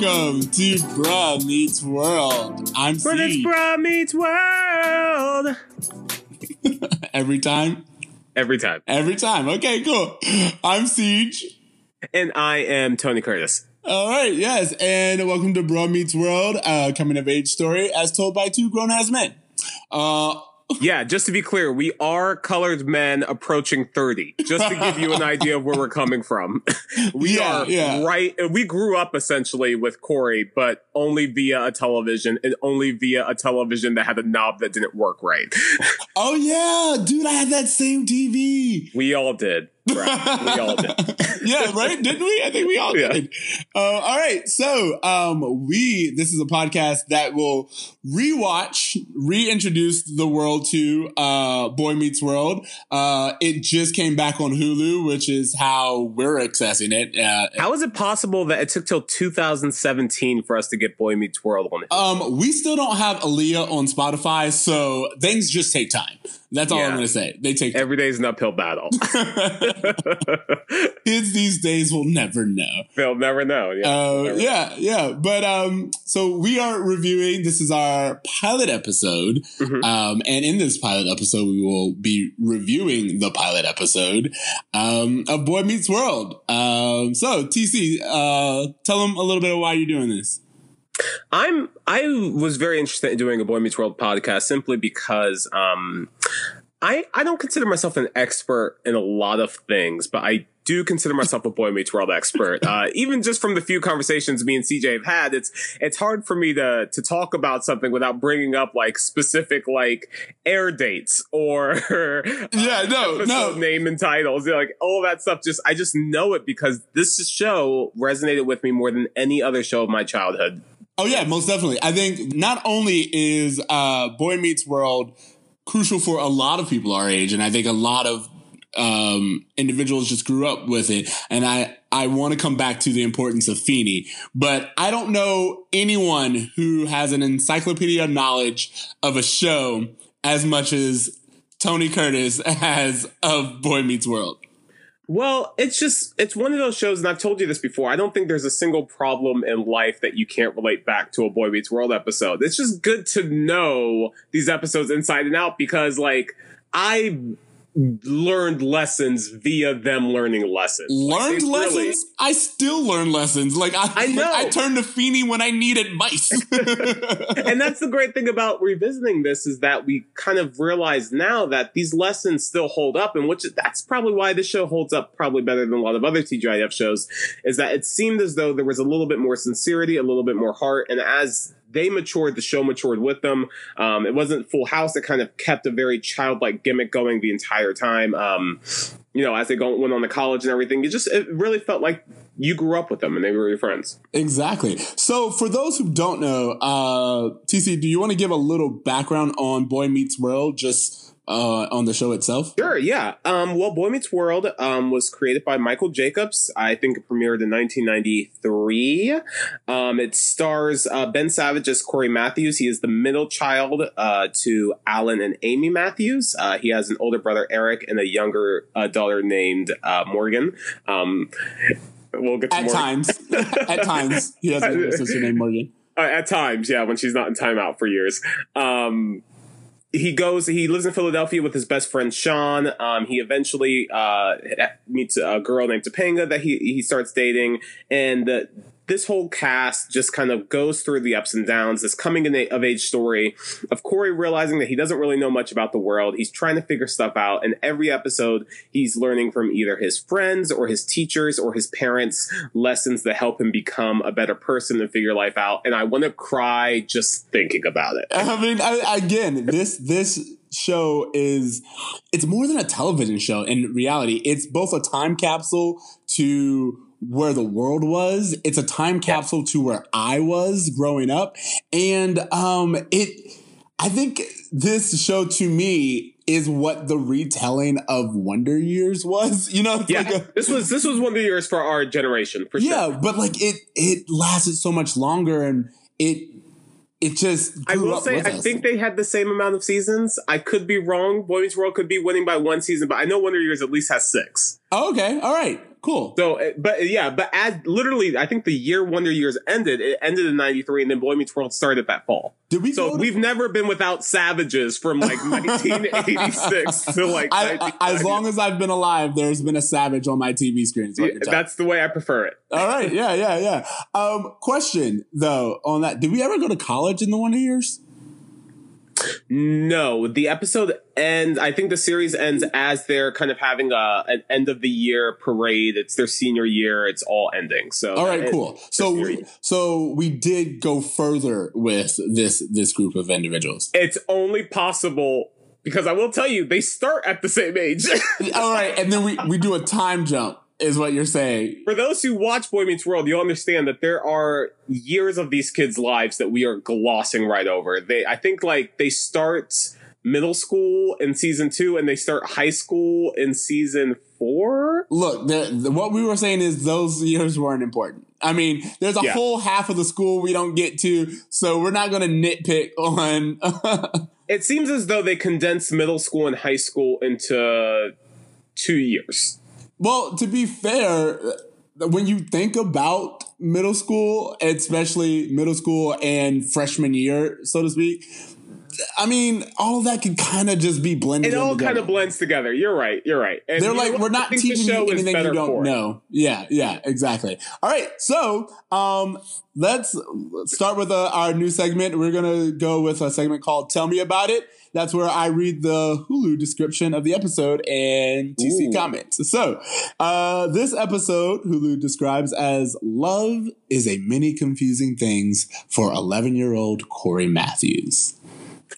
hello, hello, and welcome to Bruh Meets World. I'm But it's Bruh Meets World. Every time? Every time. Every time. Okay, cool. I'm CJ. And I am Tony Curtis. All right, yes, and welcome to Bruh Meets World, uh, coming of age story as told by two grown ass men. Uh, Yeah, just to be clear, we are colored men approaching 30, just to give you an idea of where we're coming from. we Yeah, are yeah. right. We grew up essentially with Corey, but only via a television and only via a television that had a knob that didn't work right. oh yeah, dude, I had that same TV. we all did. Right. We all did. yeah, right? Didn't we? I think we all Yeah. did. Uh, all right. So, um, we, this is a podcast that will rewatch, reintroduce the world to, uh, Boy Meets World. Uh, it just came back on Hulu, which is how we're accessing it. Uh, How is it possible that it took till 2017 for us to get Boy Meets World on it? um, we still don't have Aaliyah on Spotify, so things just take time. That's all I'm going to say. They take Every day is an uphill battle. Kids these days will never know. They'll never know. Yeah. Uh, Never. yeah, yeah. But um, so we are reviewing. This is our pilot episode, Mhm. um, and in this pilot episode, we will be reviewing the pilot episode um, of Boy Meets World. Um, so TC, uh, tell them a little bit of why you're doing this. I'm I was very interested in doing a Boy Meets World podcast simply because um I I don't consider myself an expert in a lot of things, but I do consider myself a Boy Meets World expert. Uh, even just from the few conversations me and CJ have had, it's it's hard for me to to talk about something without bringing up like specific like air dates or Yeah, no, no. name and titles, You know, like all that stuff. Just I just know it because this show resonated with me more than any other show of my childhood. Oh yeah, most definitely. I think not only is uh, Boy Meets World crucial for a lot of people our age, and I think a lot of um, individuals just grew up with it. And I I want to come back to the importance of Feeny, but I don't know anyone who has an encyclopedia knowledge of a show as much as Tony Curtis has of Boy Meets World. Well, it's just it's one of those shows, and I've told you this before. I don't think there's a single problem in life that you can't relate back to a Boy Meets World episode. It's just good to know these episodes inside and out because, like, I learned lessons via them learning lessons. Learned they lessons? really- I still learn lessons. Like I, I know. I turned to Feeny when I need advice. and that's the great thing about revisiting this is that we kind of realize now that these lessons still hold up and which that's probably why this show holds up probably better than a lot of other TGIF shows is that it seemed as though there was a little bit more sincerity, a little bit more heart and as they matured, the show matured with them. Um, it wasn't Full House. It kind of kept a very childlike gimmick going the entire time. Um, you know, as they go, went on to college and everything, it just it really felt like you grew up with them and they were your friends. Exactly. So, for those who don't know, uh, TC, do you want to give a little background on Boy Meets World, just uh, on the show itself? Sure, yeah. Um, well, Boy Meets World um, was created by Michael Jacobs. I think it premiered in 1993. Um, it stars uh, Ben Savage as Corey Matthews. He is the middle child uh, to Alan and Amy Matthews. Uh, he has an older brother, Eric, and a younger uh, daughter named uh, Morgan. Um, we'll get to At Morgan. times, at times, he has a sister named Morgan. Uh, at times, yeah, when she's not in timeout for years. Um, he goes. He lives in Philadelphia with his best friend Sean. Um, he eventually uh, meets a girl named Topanga that he he starts dating, and the, this whole cast just kind of goes through the ups and downs. This coming in of age story of Corey realizing that he doesn't really know much about the world. He's trying to figure stuff out, and every episode he's learning from either his friends or his teachers or his parents lessons that help him become a better person and figure life out. And I want to cry just thinking about it. I mean, I, again, this this show is it's more than a television show. In reality, it's both a time capsule to where the world was. It's a time capsule to where I was growing up, and um, it. I think this show to me is what the retelling of Wonder Years was. You know, Yeah, like a, this was this was one of the years for our generation for yeah, sure. but like it it lasted so much longer, and it it just. I will say, I us. think they had the same amount of seasons. I could be wrong. Boy Meets World could be winning by one season, but I know Wonder Years at least has six. Oh, okay, all right. Cool. So, uh, but yeah, but as literally, I think the year Wonder Years ended. It ended in '93, and then Boy Meets World started that fall. Did we? So to- we've never been without Savages from like 1986 to like. I, I, as long as I've been alive, there's been a Savage on my TV screen. is what you're telling that's the way I prefer it. All right. Yeah, yeah, yeah. Um, question though on that: Did we ever go to college in the Wonder Years? No, the episode ends. I think the series ends as they're kind of having a an end of the year parade. It's their senior year. It's all ending. So All right, cool. So, we, so we did go further with this this group of individuals. It's only possible because I will tell you they start at the same age. All right, and then we we do a time jump, is what you're saying. For those who watch Boy Meets World, you'll understand that there are years of these kids' lives that we are glossing right over. They, I think, like they start middle school in season two, and they start high school in season four. Look, the, the, what we were saying is those years weren't important. I mean, there's a Yeah. whole half of the school we don't get to, so we're not going to nitpick on. It seems as though they condensed middle school and high school into two years. Well, to be fair, when you think about middle school, especially middle school and freshman year, so to speak, I mean, all of that can kind of just be blended. It all kind of blends together. You're right. You're right. And They're like, we're not teaching you anything you don't know. Yeah, yeah, exactly. All right, so um, let's let's start with uh, our new segment. We're gonna go with a segment called "Tell Me About It." That's where I read the Hulu description of the episode and TC Ooh. comments. So, uh, this episode Hulu describes as "Love is a many confusing things for 11 year old Corey Matthews."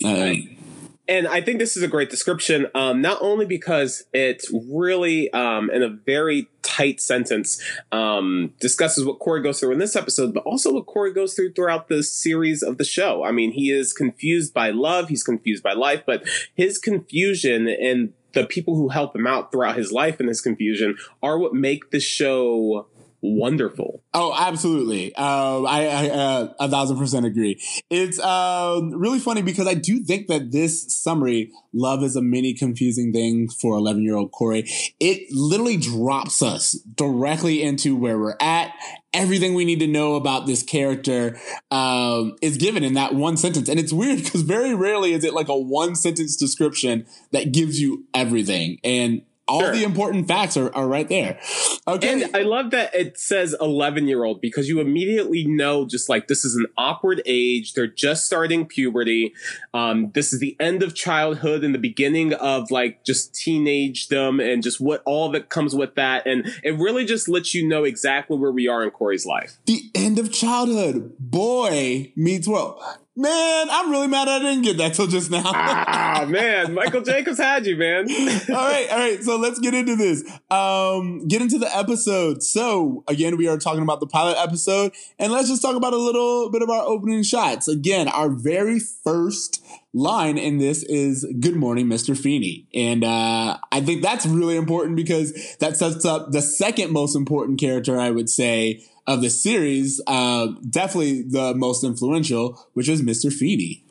Um, and I think this is a great description, um, not only because it really, um, in a very tight sentence, um, discusses what Corey goes through in this episode, but also what Corey goes through throughout the series of the show. I mean, he is confused by love, he's confused by life, but his confusion and the people who help him out throughout his life and his confusion are what make the show wonderful. Oh, absolutely. Um, I, I uh, a thousand percent agree. It's um, really funny because I do think that this summary, "Love is a many confusing thing for 11 year old Corey," it literally drops us directly into where we're at. Everything we need to know about this character um, is given in that one sentence, and it's weird because very rarely is it like a one sentence description that gives you everything and. All Sure. the important facts are, are right there. Okay. And I love that it says 11 year old because you immediately know just like this is an awkward age. They're just starting puberty. Um, this is the end of childhood and the beginning of like just teenagedom and just what all that comes with that. And it really just lets you know exactly where we are in Corey's life. The end of childhood. Boy meets world. Man, I'm really mad I didn't get that till just now. ah, man. Michael Jacobs had you, man. all right, all right. So let's get into this. Um, get into the episode. So again, we are talking about the pilot episode, and let's just talk about a little bit of our opening shots. Again, our very first line in this is "Good morning, Mr. Feeney," and uh, I think that's really important because that sets up the second most important character, I would say, of the series. Uh, definitely the most influential, which is Mr. Feeney.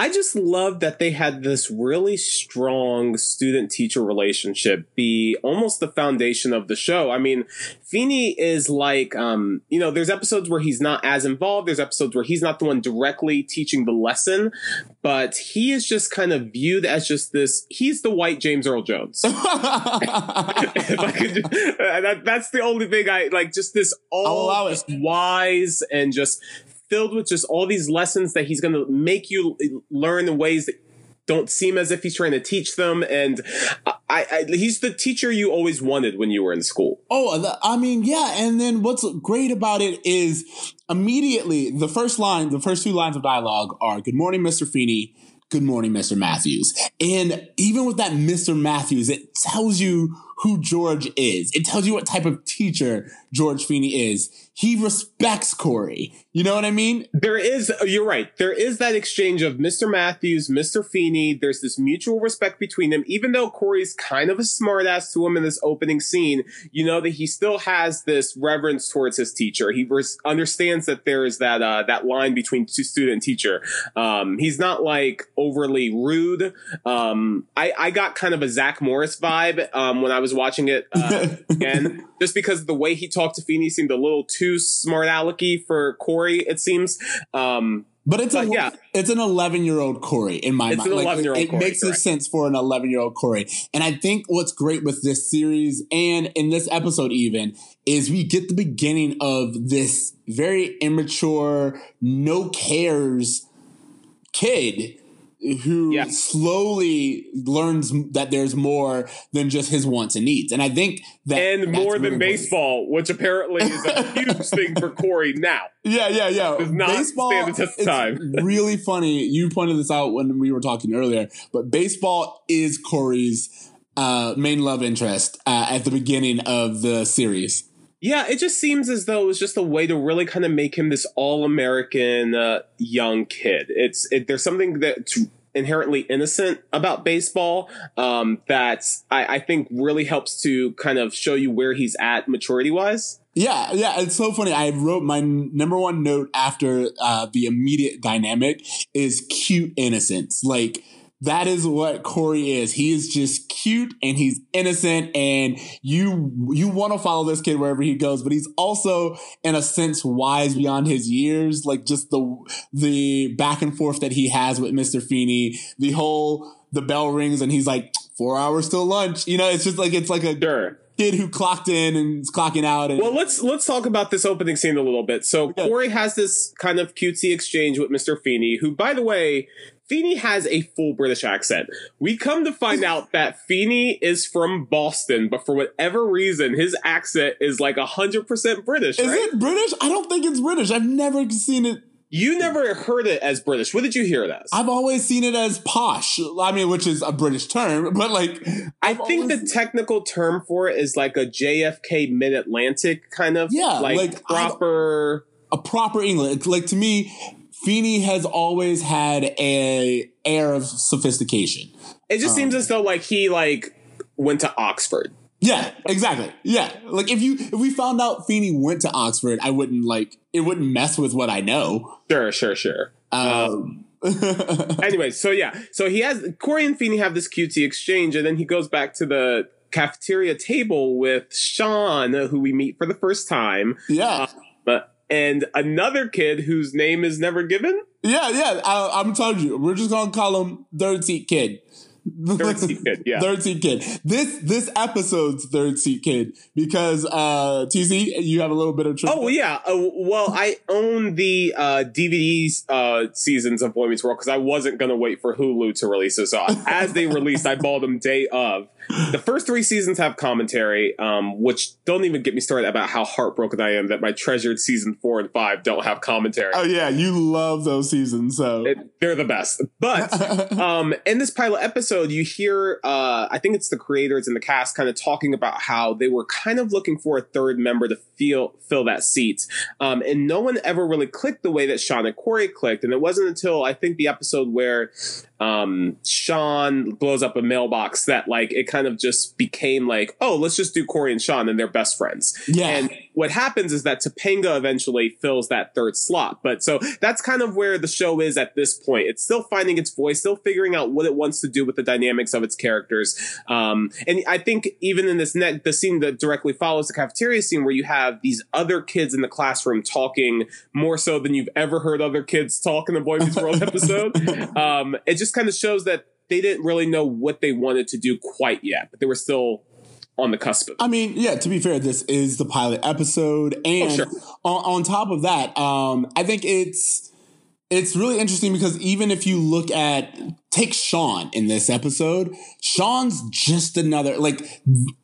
I just love that they had this really strong student teacher relationship be almost the foundation of the show. I mean, Feeney is like, um, you know, there's episodes where he's not as involved. There's episodes where he's not the one directly teaching the lesson, but he is just kind of viewed as just this, he's the white James Earl Jones. if I could, that, that's the only thing I like. Just this all allow it. just wise and just filled with just all these lessons that he's going to make you learn in ways that don't seem as if he's trying to teach them. And I, I, he's the teacher you always wanted when you were in school. Oh, I mean, yeah. And then what's great about it is immediately the first line, the first two lines of dialogue are "Good morning, Mr. Feeney." Good morning, Mr. Matthews. And even with that Mr. Matthews, it tells you who George is. It tells you what type of teacher George Feeney is. He respects Corey. You know what I mean? There is, you're right. There is that exchange of Mr. Matthews, Mr. Feeney. There's this mutual respect between them. Even though Corey's kind of a smartass to him in this opening scene, you know that he still has this reverence towards his teacher. He res- understands that there is that uh, that line between student and teacher. Um, he's not like overly rude. Um, I, I got kind of a Zach Morris vibe um, when I was was watching it uh, again, just because the way he talked to Feeny seemed a little too smart alecky for Corey. It seems. Um, but it's But a yeah. it's an eleven year old Corey in my It's mind. an Like, it Corey, makes correct. sense for an eleven year old Corey. And I think what's great with this series and in this episode even is we get the beginning of this very immature, no cares kid who Yeah. slowly learns that there's more than just his wants and needs. And I think that and more really than important. baseball, which apparently is a huge thing for Corey now. Yeah, yeah, yeah. Does not stand the test of it's time. really funny. You pointed this out when we were talking earlier, but baseball is Corey's uh, main love interest uh, at the beginning of the series. Yeah, it just seems as though it was just a way to really kind of make him this all-American uh, young kid. It's it, there's something that's inherently innocent about baseball um, that I, I think really helps to kind of show you where he's at maturity-wise. Yeah, yeah, it's so funny. I wrote my number one note after uh, the immediate dynamic is cute innocence. Like that is what Corey is. He is just cute and he's innocent, and you you want to follow this kid wherever he goes. But he's also, in a sense, wise beyond his years. Like just the the back and forth that he has with Mister Feeney, the whole the bell rings and he's like four hours till lunch. You know, it's just like it's like a Sure. kid who clocked in and is clocking out. And Well, let's let's talk about this opening scene a little bit. So. Corey has this kind of cutesy exchange with Mr. Feeney, who, by the way, Feeney has a full British accent. We come to find out that Feeney is from Boston, but for whatever reason, his accent is like hundred percent British. Is right? it British? I don't think it's British. I've never seen it. You never heard it as British. What did you hear it as? I've always seen it as posh. I mean, which is a British term, but like, I I've think the technical term for it is like a JFK Mid Atlantic kind of Yeah, like, like, I- proper. a proper English. Like to me, Feeney has always had a air of sophistication. It just um, seems as though like he like went to Oxford. Yeah, exactly. Yeah, like if you if we found out Feeney went to Oxford, I wouldn't like it. Wouldn't mess with what I know. Sure, sure, sure. Um, Anyway, so yeah, so he has Corey and Feeney have this cutesy exchange, and then he goes back to the cafeteria table with Sean, who we meet for the first time, yeah, but and another kid whose name is never given. yeah, yeah. I, I'm telling you, we're just gonna call him seat kid. Third seat kid, yeah. Third seat kid. This this episode's third seat kid because uh TC, you have a little bit of trivia. Oh yeah. Uh, well, I own the uh, DVDs uh, seasons of Boy Meets World because I wasn't gonna wait for Hulu to release it. So as they released, I bought them day of. The first three seasons have commentary, um, which don't even get me started about how heartbroken I am that my treasured season four and five don't have commentary. Oh yeah, you love those seasons. So It- they're the best. But um, in this pilot episode, you hear, uh, I think it's the creators and the cast kind of talking about how they were kind of looking for a third member to feel fill that seat, um, and no one ever really clicked the way that Sean and Corey clicked. And it wasn't until I think the episode where um, Sean blows up a mailbox that like it kind of just became like, oh, let's just do Corey and Sean and they're best friends. yeah. And what happens is that Topanga eventually fills that third slot. But so that's kind of where the show is at this point. It's still finding its voice, still figuring out what it wants to do with the dynamics of its characters. Um, and I think even in this net, the scene that directly follows the cafeteria scene where you have these other kids in the classroom talking more so than you've ever heard other kids talk in a Boy Meets World episode. Um, it just kind of shows that they didn't really know what they wanted to do quite yet, but they were still on the cusp of. I mean, yeah, to be fair, this is the pilot episode. And Oh, sure. on, on top of that, um, I think it's it's really interesting because even if you look at take Sean in this episode, Sean's just another like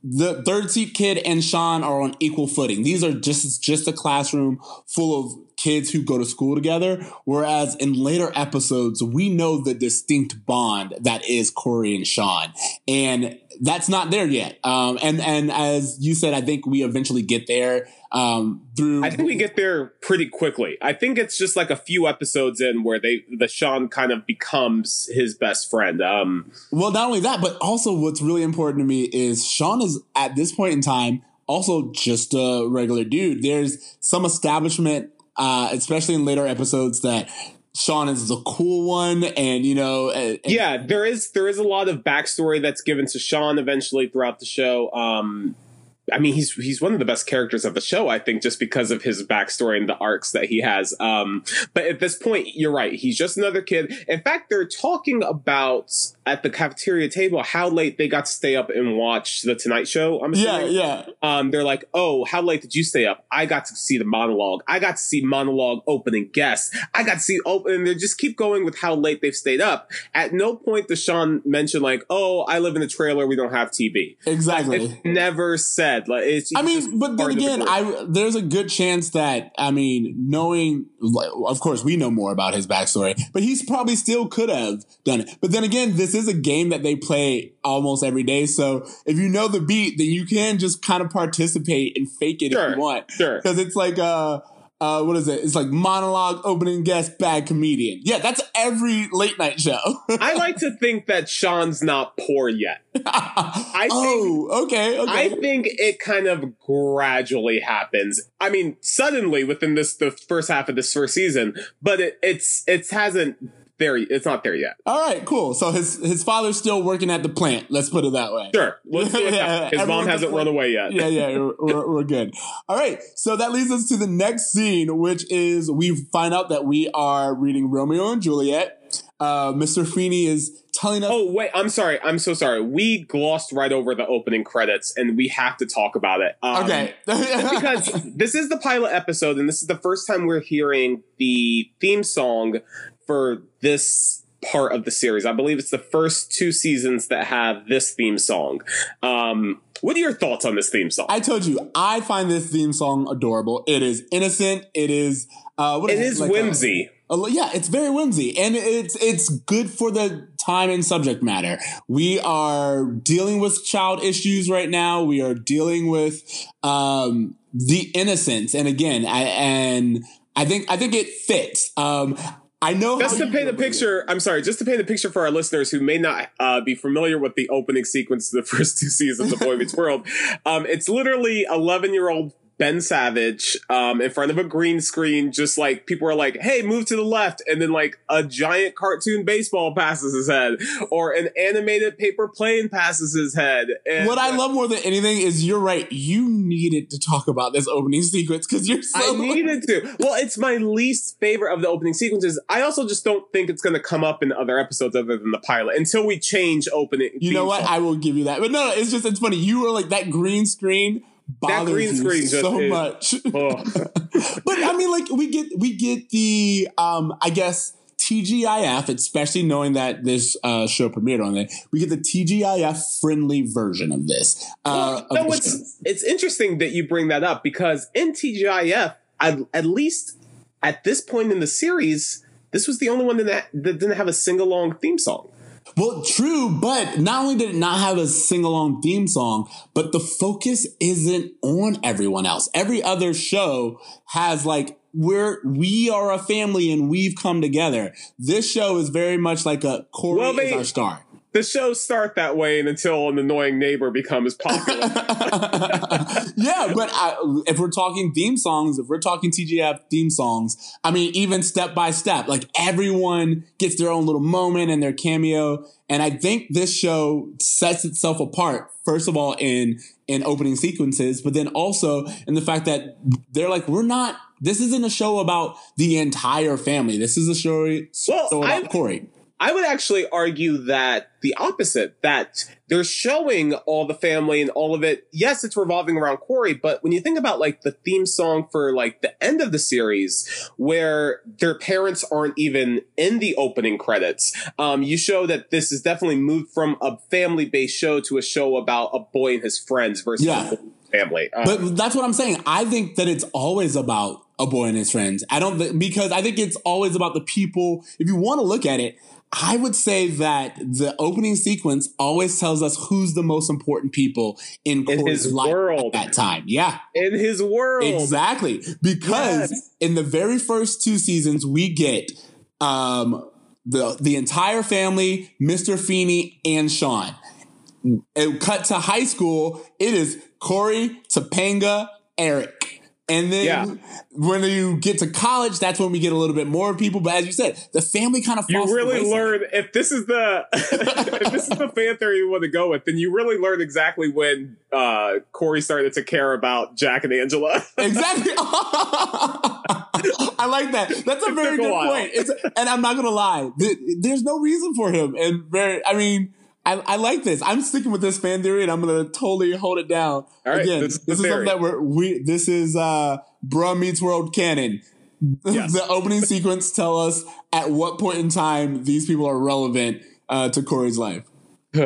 the third seat kid and Sean are on equal footing. These are just just a classroom full of kids who go to school together. Whereas in later episodes, we know the distinct bond that is Corey and Sean. And that's not there yet. Um, and, and as you said, I think we eventually get there, um, through. I think we get there pretty quickly. I think it's just like a few episodes in where they the Sean kind of becomes his best friend. Um, Well, not only that, but also what's really important to me is Sean is at this point in time also just a regular dude. There's some establishment, uh, especially in later episodes, that Sean is the cool one, and you know, and, yeah, there is there is a lot of backstory that's given to Sean eventually throughout the show. Um, I mean, he's he's one of the best characters of the show, I think, just because of his backstory and the arcs that he has. Um, but at this point, you're right; he's just another kid. In fact, they're talking about at the cafeteria table how late they got to stay up and watch the Tonight Show. I'm yeah, yeah. Um, they're like, "Oh, how late did you stay up?" I got to see the monologue. I got to see monologue opening guests. I got to see open. And they just keep going with how late they've stayed up. At no point does Sean mention like, "Oh, I live in a trailer. We don't have TV." Exactly. It's never said said. Like it's. I mean, but then again, the I there's a good chance that I mean, knowing, of course, we know more about his backstory, but he's probably still could have done it. But then again, this is a game that they play almost every day, so if you know the beat, then you can just kind of participate and fake it sure, if you want. Sure, because it's like uh uh, what is it? It's like monologue, opening guest, bad comedian. Yeah, that's every late night show. I like to think that Sean's not poor yet. I oh, think, okay, okay. I think it kind of gradually happens. I mean, suddenly within this the first half of this first season, but it, it's it hasn't there. It's not there yet. All right, cool. So his his father's still working at the plant. Let's put it that way. Sure. yeah, his mom hasn't run away yet. yeah, yeah, we're, we're, good. All right. So that leads us to the next scene, which is we find out that we are reading Romeo and Juliet. Uh, Mr. Feeney is telling us. Oh wait, I'm sorry. I'm so sorry. We glossed right over the opening credits, and we have to talk about it. Um, okay, because this is the pilot episode, and this is the first time we're hearing the theme song for this part of the series. I believe it's the first two seasons that have this theme song. Um, what are your thoughts on this theme song? I told you, I find this theme song adorable. It is innocent. It is. Uh, what is it is like whimsy. A, a, yeah, it's very whimsy, and it's it's good for the time and subject matter. We are dealing with child issues right now. We are dealing with um, the innocence, and again, I, and I think I think it fits. Um, I know. Just to paint the picture, I'm sorry, just to paint the picture for our listeners who may not uh, be familiar with the opening sequence of the first two seasons of Boy Meets World, um, it's literally 11 year old Ben Savage um, in front of a green screen, just like people are like, "Hey, move to the left," and then like a giant cartoon baseball passes his head, or an animated paper plane passes his head. And, what I love more than anything is you're right. You needed to talk about this opening sequence because you're so. I needed to. Well, it's my least favorite of the opening sequences. I also just don't think it's going to come up in other episodes other than the pilot until we change opening. You know what? Song. I will give you that, but no, no, it's just it's funny. You were like that green screen bothers that green screen you so is, much. Oh. but I mean, like we get we get the um, I guess TGIF, especially knowing that this uh, show premiered on it, we get the TGIF friendly version of this. Uh, well, no, it's it's interesting that you bring that up because in TGIF, at, at least at this point in the series, this was the only one that that didn't have a sing along theme song. Well, true, but not only did it not have a sing along theme song, but the focus isn't on everyone else. Every other show has like we're we are a family and we've come together. This show is very much like a Cory well, they, is our star the shows start that way and until an annoying neighbor becomes popular. yeah, but I, if we're talking theme songs, if we're talking TGF theme songs, I mean, even step by step, like everyone gets their own little moment and their cameo. And I think this show sets itself apart, first of all, in in opening sequences, but then also in the fact that they're like, we're not. This isn't a show about the entire family. This is a story well, about I, Cory. I would actually argue that the opposite, that they're showing all the family and all of it. Yes, it's revolving around Cory, but when you think about like the theme song for like the end of the series, where their parents aren't even in the opening credits, um, you show that this is definitely moved from a family based show to a show about a boy and his friends versus yeah. family. Um, but that's what I'm saying. I think that it's always about a boy and his friends. I don't, because I think it's always about the people. If you want to look at it, I would say that the opening sequence always tells us who's the most important people in, in his life world at that time. Yeah. In his world. Exactly. Because yes. in the very first two seasons, we get um, the the entire family, Mr. Feeney and Sean. It cut to high school. It is Corey, Topanga, Eric. And then Yeah. when you get to college, that's when we get a little bit more people. But as you said, the family kind of You really learn if this is the if this is the fan theory you want to go with, then you really learn exactly when uh, Corey started to care about Jack and Angela. Exactly. I like that. That's a It very took a good point. It's, and I'm not gonna lie. th- There's no reason for him. And very, I mean, I, I like this. I'm sticking with this fan theory, and I'm gonna totally hold it down. All right, Again, this this, is something that we're we. This is uh, Bruh meets World canon. Yes. the opening sequence tell us at what point in time these people are relevant uh, to Corey's life.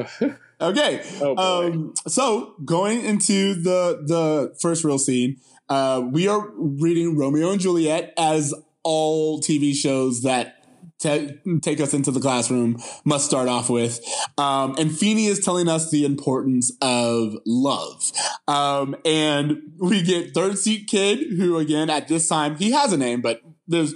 Okay. Oh, um, so going into the the first real scene, uh, we are reading Romeo and Juliet as all TV shows that ta- take us into the classroom must start off with. Um, and Feeney is telling us the importance of love. Um, and we get third seat kid, who again at this time he has a name, but there's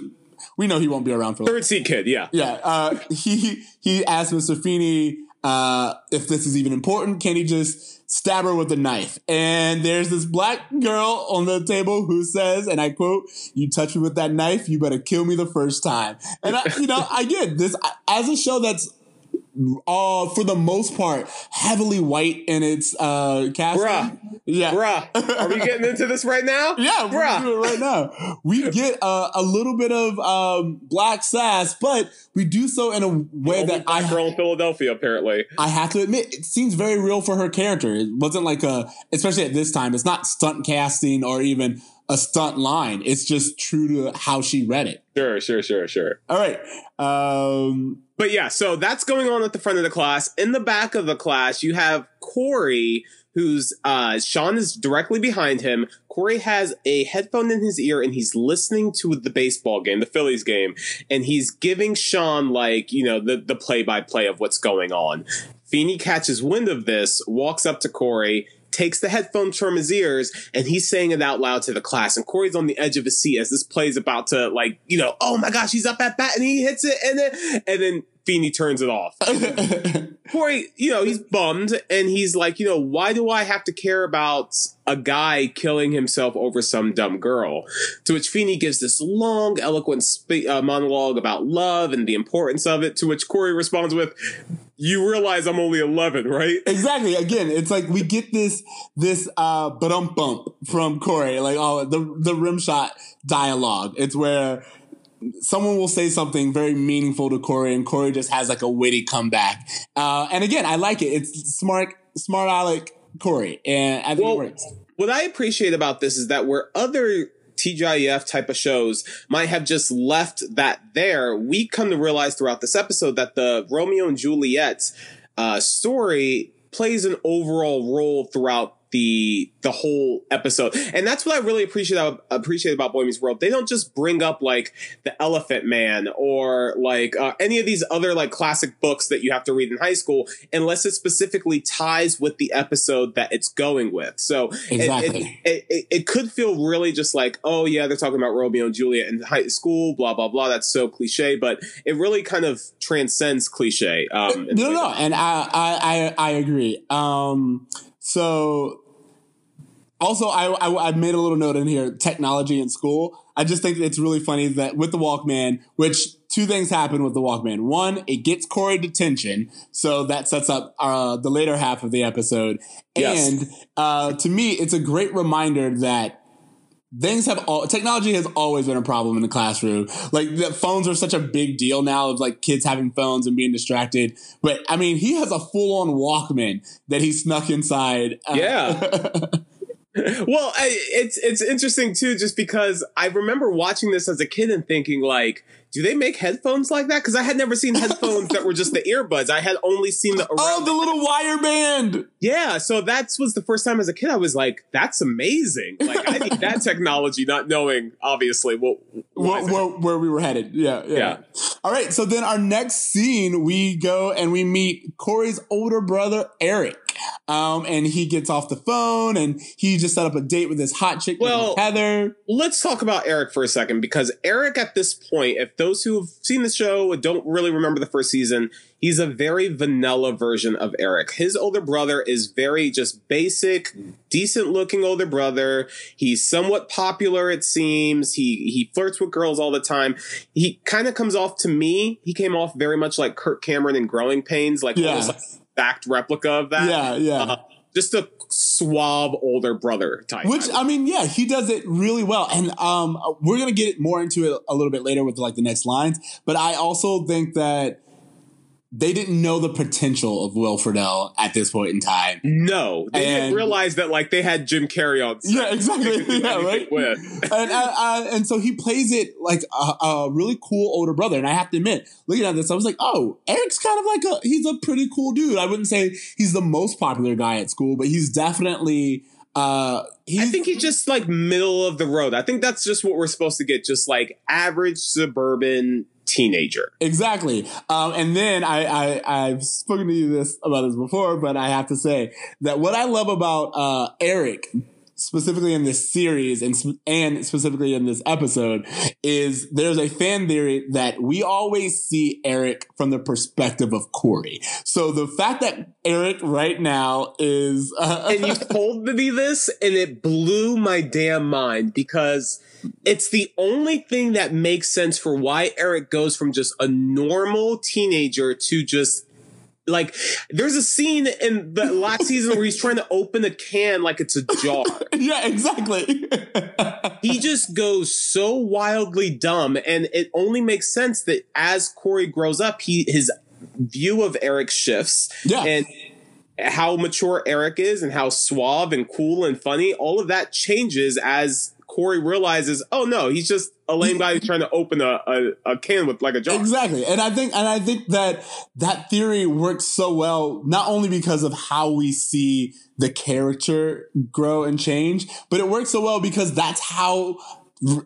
we know he won't be around for long. Third seat kid, yeah. Yeah, uh, he he asked Mr. Feeney uh, if this is even important. Can he just stab her with a knife? And there's this black girl on the table who says, and I quote, "You touch me with that knife, you better kill me the first time." And I, you know, I get this as a show that's. Uh, for the most part, heavily white in its uh, casting. Bruh. Yeah, Bruh, are we getting into this right now? yeah, we're Bruh. it right now. We get uh, a little bit of um, black sass, but we do so in a way that I girl in Philadelphia, apparently. I have to admit, it seems very real for her character. It wasn't like a, especially at this time, it's not stunt casting or even a stunt line. It's just true to how she read it. Sure, sure, sure, sure. All right. Um, But yeah, so that's going on at the front of the class. In the back of the class, you have Corey, who's uh Sean is directly behind him. Corey has a headphone in his ear and he's listening to the baseball game, the Phillies game, and he's giving Sean like, you know, the the play by play of what's going on. Feeney catches wind of this, walks up to Corey, takes the headphones from his ears, and he's saying it out loud to the class. And Corey's on the edge of his seat as this play's about to like, you know, oh my gosh, he's up at bat and he hits it, and then and then Feeney turns it off. Corey, you know, he's bummed and he's like, you know, why do I have to care about a guy killing himself over some dumb girl? To which Feeney gives this long, eloquent uh, monologue about love and the importance of it. To which Corey responds with, "You realize I'm only 11, right?" exactly. Again, it's like we get this this uh bump bump from Corey, like oh the the rim shot dialogue. It's where someone will say something very meaningful to Corey, and Corey just has like a witty comeback. Uh, and again, I like it. It's smart, smart aleck Corey, and I think Well, it works. What I appreciate about this is that where other TGIF type of shows might have just left that there, we come to realize throughout this episode that the Romeo and Juliet uh, story plays an overall role throughout the the whole episode, and that's what I really appreciate appreciate about Boy Meets World. They don't just bring up like the Elephant Man or like uh, any of these other like classic books that you have to read in high school, unless it specifically ties with the episode that it's going with. So it- Exactly. it, it, it could feel really just like, oh yeah, they're talking about Romeo and Juliet in high school, blah blah blah. That's so cliche, but it really kind of transcends cliche. Um, No, no, and I, I, I, I agree. Um, so also, I, I, I made a little note in here: technology in school. I just think it's really funny that with the Walkman, which two things happen with the Walkman. One, it gets Corey detention, so that sets up uh, the later half of the episode. Yes. And uh, to me, it's a great reminder that things have all technology has always been a problem in the classroom. Like the phones are such a big deal now of like kids having phones and being distracted. But I mean, he has a full on Walkman that he snuck inside. Uh, Yeah. well, I, it's it's interesting too, just because I remember watching this as a kid and thinking like, do they make headphones like that? Because I had never seen headphones that were just the earbuds. I had only seen the oh, the little wire band. Yeah, so that was the first time as a kid I was like, that's amazing. Like I need that technology, not knowing obviously what Where, where, where we were headed. Yeah, yeah. Yeah. All right. So then our next scene, we go and we meet Corey's older brother, Eric. Um, and he gets off the phone and he just set up a date with this hot chick, Well- Heather. Let's talk about Eric for a second because Eric, at this point, if those who have seen the show don't really remember the first season, he's a very vanilla version of Eric. His older brother is very just basic, decent looking older brother. He's somewhat popular, it seems. He he flirts with girls all the time. He kind of comes off to me. He came off very much like Kirk Cameron in Growing Pains, like Yeah. like backed replica of that. Yeah, yeah. Uh, just a suave older brother type. Which I mean, yeah, he does it really well, and um, we're gonna get more into it a little bit later with like the next lines. But I also think that they didn't know the potential of Will Friedle at this point in time. No, they didn't realize that like they had Jim Carrey on. set. Yeah, exactly. They could do Yeah, right. And uh, uh, and so he plays it like a, a really cool older brother. And I have to admit, looking at this, I was like, oh, Eric's kind of like a he's a pretty cool dude. I wouldn't say he's the most popular guy at school, but he's definitely uh he's I think he's just like middle of the road. I think that's just what we're supposed to get. Just like average suburban teenager. Exactly. Um, and then I, I, I've spoken to you this about this before, but I have to say that what I love about, uh, Eric, specifically in this series and, and specifically in this episode is there's a fan theory that we always see Eric from the perspective of Corey. So the fact that Eric right now is, uh, And you told me this, and it blew my damn mind because it's the only thing that makes sense for why Eric goes from just a normal teenager to just like there's a scene in the last season where he's trying to open a can like it's a jar. yeah, exactly. he just goes so wildly dumb and it only makes sense that as Corey grows up he his view of Eric shifts Yeah. and how mature Eric is and how suave and cool and funny all of that changes as Corey realizes oh no he's just a lame guy trying to open a, a, a can with like a jar Exactly. And I think and I think that that theory works so well not only because of how we see the character grow and change, but it works so well because that's how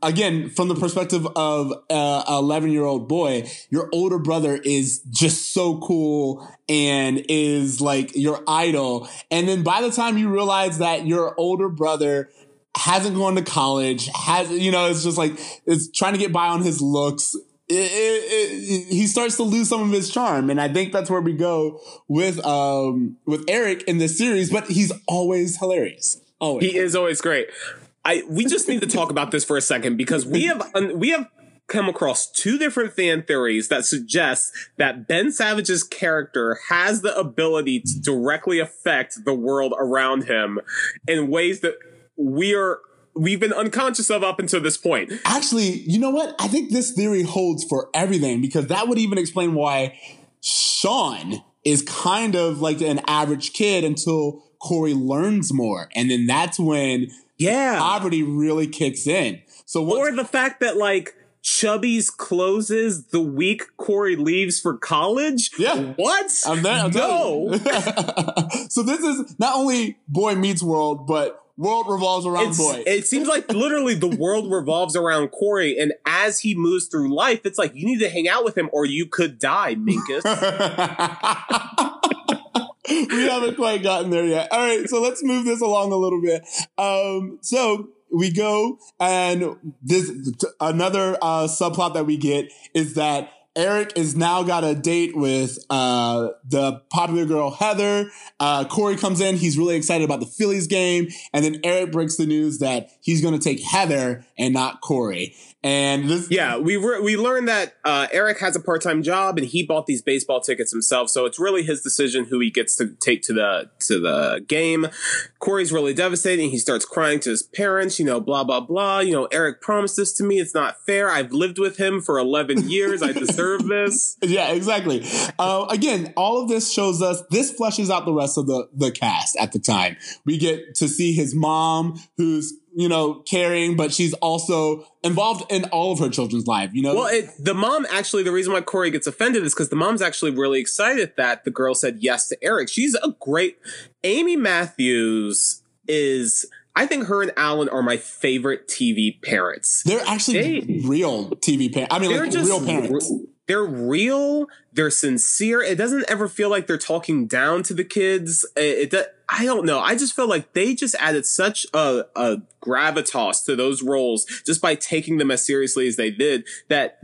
again from the perspective of a 11 year old boy your older brother is just so cool and is like your idol and then by the time you realize that your older brother hasn't gone to college, has you know, it's just like it's trying to get by on his looks. It, it, it, he starts to lose some of his charm, and I think that's where we go with um with Eric in this series. But he's always hilarious. Always. He is always great. I we just need to talk about this for a second because we have we have come across two different fan theories that suggest that Ben Savage's character has the ability to directly affect the world around him in ways that we are we've been unconscious of up until this point. Actually, you know what? I think this theory holds for everything because that would even explain why Sean is kind of like an average kid until Corey learns more, and then that's when Yeah. poverty really kicks in. So once Or the fact that like Chubby's closes the week Corey leaves for college. Yeah. What? I'm there. I'm no. so this is not only Boy Meets World, but World revolves around It's, Boy. it seems like literally the world revolves around Corey, and as he moves through life, it's like you need to hang out with him or you could die, Minkus. we haven't quite gotten there yet. All right, so let's move this along a little bit. Um, so we go, and this another uh, subplot that we get is that Eric is now got a date with uh, the popular girl Heather. Uh, Corey comes in. He's really excited about the Phillies game, and then Eric breaks the news that he's going to take Heather and not Corey. And this, yeah, we re- we learned that uh, Eric has a part time job and he bought these baseball tickets himself, so it's really his decision who he gets to take to the to the game. Corey's really devastating. He starts crying to his parents. You know, blah blah blah. You know, Eric promised this to me. It's not fair. I've lived with him for eleven years. I deserve this. Yeah, exactly. Uh, again, all of this shows us this fleshes out the rest of the the cast at the time. We get to see his mom, who's you know caring, but she's also involved in all of her children's life. You know, Well, it, the mom actually, the reason why Corey gets offended is because the mom's actually really excited that the girl said yes to Eric. She's a great. Amy Matthews is. I think her and Alan are my favorite TV parents. they're actually They- real TV parents. I mean, They're like just real parents. They're real, they're sincere. It doesn't ever feel like they're talking down to the kids. It, it I don't know. I just feel like they just added such a, a gravitas to those roles just by taking them as seriously as they did that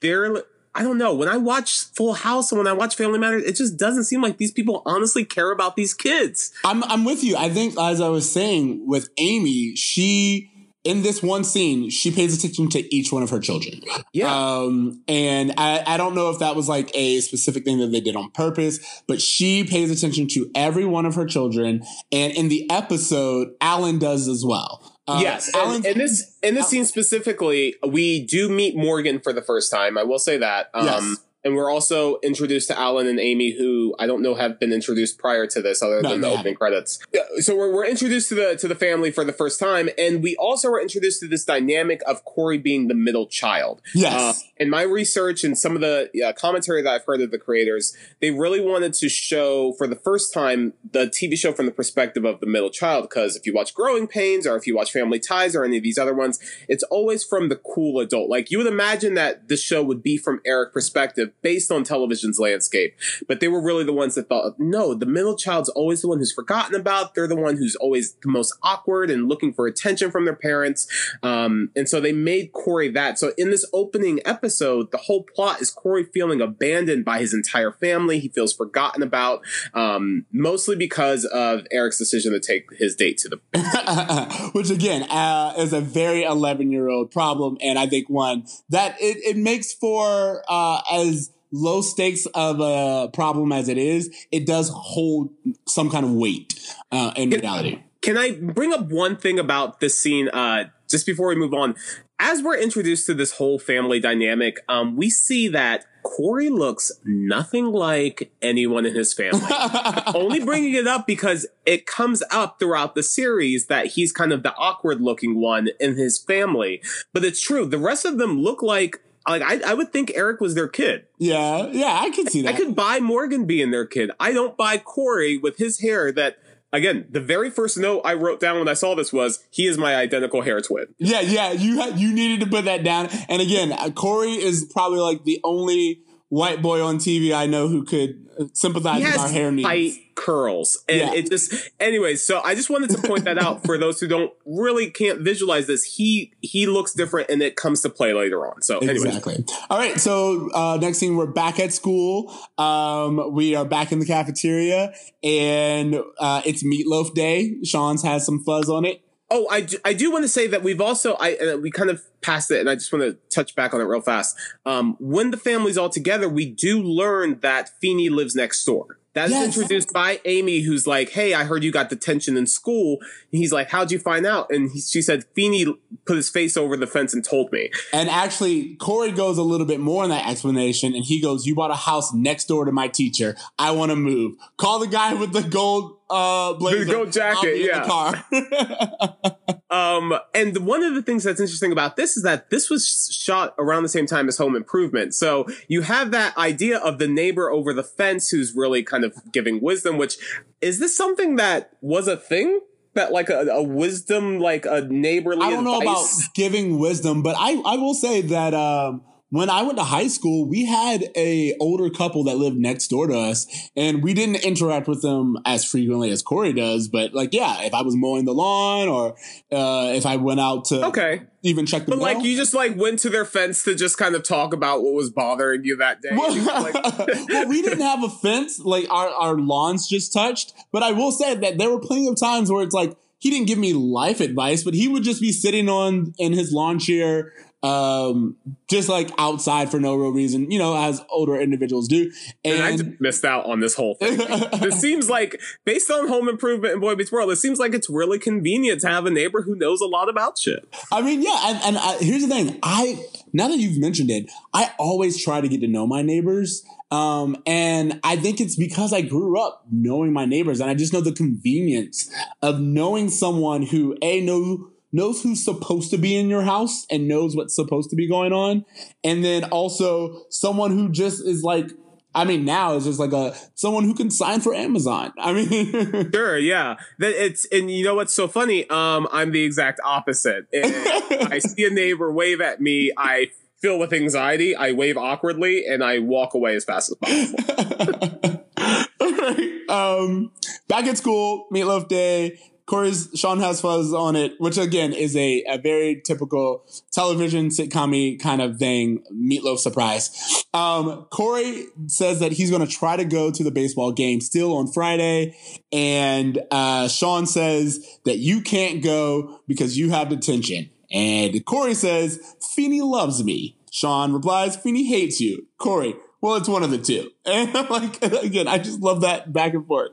they're I don't know. When I watch Full House and when I watch Family Matters, it just doesn't seem like these people honestly care about these kids. I'm I'm with you. I think as I was saying with Amy, she in this one scene, she pays attention to each one of her children. Yeah. Um, and I, I don't know if that was like a specific thing that they did on purpose, but she pays attention to every one of her children. And in the episode, Alan does as well. Uh, yes, and in this in this scene specifically, we do meet Morgan for the first time. I will say that. Um, yes and we're also introduced to Alan and Amy, who I don't know have been introduced prior to this, other no, than the opening credits. So we're, we're introduced to the to the family for the first time, and we also were introduced to this dynamic of Corey being the middle child. Yes. Uh, in my research and some of the uh, commentary that I've heard of the creators, they really wanted to show for the first time the TV show from the perspective of the middle child. Because if you watch Growing Pains or if you watch Family Ties or any of these other ones, it's always from the cool adult. Like you would imagine that the show would be from Eric perspective based on television's landscape. But they were really the ones that thought, no, the middle child's always the one who's forgotten about. They're the one who's always the most awkward and looking for attention from their parents. Um, and so they made Corey that. So in this opening episode, the whole plot is Corey feeling abandoned by his entire family. He feels forgotten about, um, mostly because of Eric's decision to take his date to the. Which again uh, is a very 11 year old problem. And I think one that it, it makes for uh, as low stakes of a problem as it is, it does hold some kind of weight uh, in reality. Can I bring up one thing about this scene uh, just before we move on? As we're introduced to this whole family dynamic, um, we see that Corey looks nothing like anyone in his family. only bringing it up because it comes up throughout the series that he's kind of the awkward looking one in his family. But it's true. The rest of them look like like I, I would think Eric was their kid. Yeah, yeah, I could see that. I could buy Morgan being their kid. I don't buy Corey with his hair that again, the very first note I wrote down when I saw this was, "He is my identical hair twin." Yeah, yeah, you had, you needed to put that down. And again, uh, Corey is probably like the only white boy on TV I know who could uh, sympathize with our hair needs. Tight curls, and yeah. it just, anyways. So I just wanted to point that out for those who don't really can't visualize this. He he looks different, and it comes to play later on. So anyways. exactly. All right. So uh, next thing, we're back at school. Um, we are back in the cafeteria, and uh, it's Meatloaf Day. Shawn's has some fuzz on it. Oh, I do, I do want to say that we've also I uh, we kind of passed it, and I just want to touch back on it real fast. Um, when the family's all together, we do learn that Feeny lives next door. That's yes. introduced by Amy, who's like, "Hey, I heard you got detention in school." And he's like, "How'd you find out?" And he, she said, "Feeny put his face over the fence and told me." And actually, Corey goes a little bit more in that explanation, and he goes, "You bought a house next door to my teacher. I want to move. Call the guy with the gold uh blazer. The gold jacket, yeah. car. um, and one of the things that's interesting about this is that this was shot around the same time as Home Improvement. So you have that idea of the neighbor over the fence who's really kind of giving wisdom. Which is this something that was a thing? that like a, a, wisdom, like a neighborly. I don't advice? know about giving wisdom, but I I will say that um, when I went to high school, we had a older couple that lived next door to us, and we didn't interact with them as frequently as Corey does. But like, yeah, if I was mowing the lawn or uh, if I went out to okay even check the but like you just like went to their fence to just kind of talk about what was bothering you that day. Well, like- well we didn't have a fence; like our our lawns just touched. But I will say that there were plenty of times where it's like he didn't give me life advice, but he would just be sitting on in his lawn chair um, just like outside for no real reason, you know, as older individuals do. And, and I missed out on this whole thing. it seems like, based on Home Improvement and Boy Meets World, it seems like it's really convenient to have a neighbor who knows a lot about shit. I mean, yeah, and, and I, here's the thing: I now that you've mentioned it, I always try to get to know my neighbors. Um, and I think it's because I grew up knowing my neighbors and I just know the convenience of knowing someone who A, know knows who's supposed to be in your house and knows what's supposed to be going on. And then also someone who just is like, I mean, now is just like a someone who can sign for Amazon. I mean, sure, yeah. That it's and you know what's so funny? Um, I'm the exact opposite. I see a neighbor wave at me, I fill with anxiety, I wave awkwardly and I walk away as fast as possible. All right. Um, back at school, Meatloaf Day. Corey's Shawn has fuzz on it, which again is a, a very typical television sitcom kind of thing. Meatloaf surprise. Um, Corey says that he's going to try to go to the baseball game still on Friday, and uh, Shawn says that you can't go because you have detention. And Corey says Feeny loves me. Shawn replies, Feeny hates you. Corey, well, it's one of the two. And I'm like, again, I just love that back and forth.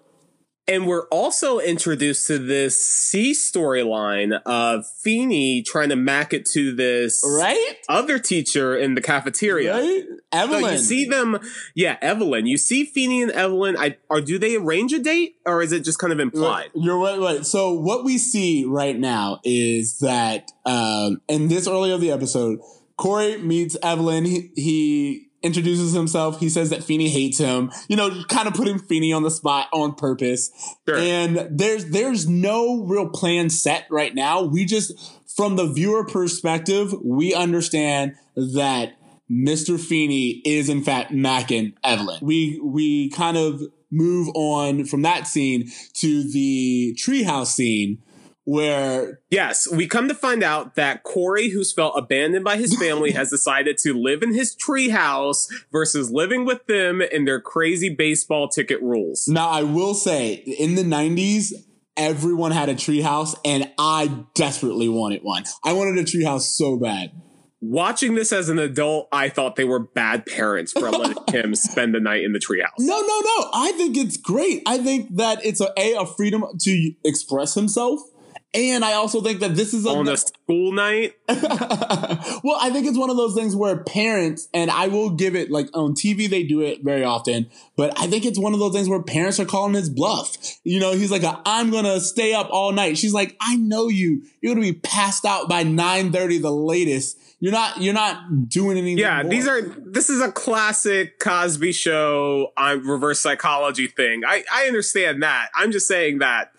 And we're also introduced to this C storyline of Feeny trying to mac it to this right other teacher in the cafeteria. Right? Evelyn. So you see them, yeah, Evelyn. You see Feeny and Evelyn. I, or do they arrange a date, or is it just kind of implied? You're right, right. So what we see right now is that um, in this early of the episode, Corey meets Evelyn. He, he introduces himself. He says that Feeny hates him. You know, kind of putting Feeny on the spot on purpose. Sure. And there's there's no real plan set right now. We just from the viewer perspective, we understand that Mr. Feeny is in fact macking Evelyn. We we kind of move on from that scene to the treehouse scene where yes, we come to find out that Corey, who's felt abandoned by his family, has decided to live in his treehouse versus living with them in their crazy baseball ticket rules. Now, I will say, in the '90s, everyone had a treehouse, and I desperately wanted one. I wanted a treehouse so bad. Watching this as an adult, I thought they were bad parents for letting him spend the night in the treehouse. No, no, no. I think it's great. I think that it's a, a, a freedom to express himself and I also think that this is a, on a school night. well, I think it's one of those things where parents, and I will give it like on TV, they do it very often, but I think it's one of those things where parents are calling his bluff. You know, he's like, I'm going to stay up all night. She's like, I know you. You're going to be passed out by 930 the latest. You're not, you're not doing anything. Yeah. More. These are, this is a classic Cosby show, uh, reverse psychology thing. I, I understand that. I'm just saying that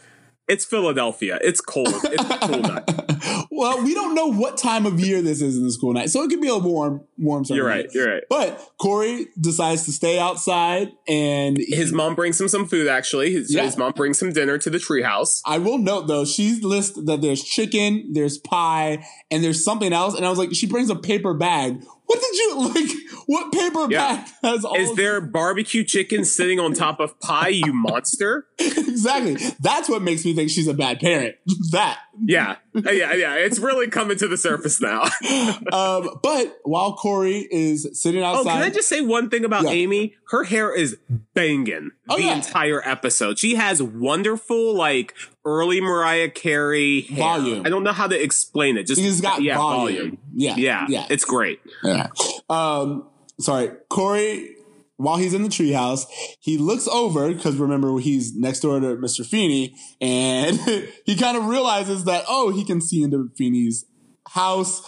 it's Philadelphia. It's cold. It's cool night. well, we don't know what time of year this is in the school night, so it could be a warm, warm. You're right. Night. You're right. But Corey decides to stay outside, and his mom brings him some food. Actually, his, yeah. his mom brings him dinner to the treehouse. I will note though, she lists that there's chicken, there's pie, and there's something else. And I was like, she brings a paper bag what did you like? What paper yeah. bag has all? Is there barbecue chicken sitting on top of pie? You monster! exactly. That's what makes me think she's a bad parent. that. Yeah, yeah, yeah. It's really coming to the surface now. um, but while Corey is sitting outside, oh, can I just say one thing about yeah. Amy? Her hair is banging oh, the yeah. entire episode. She has wonderful, like early Mariah Carey hair. volume. I don't know how to explain it. Just he's got yeah, volume. volume. Yeah, yeah, yeah. It's great. Yeah. Um, sorry, Corey. While he's in the treehouse, he looks over because remember he's next door to Mr. Feeny, and he kind of realizes that oh, he can see into Feeny's house.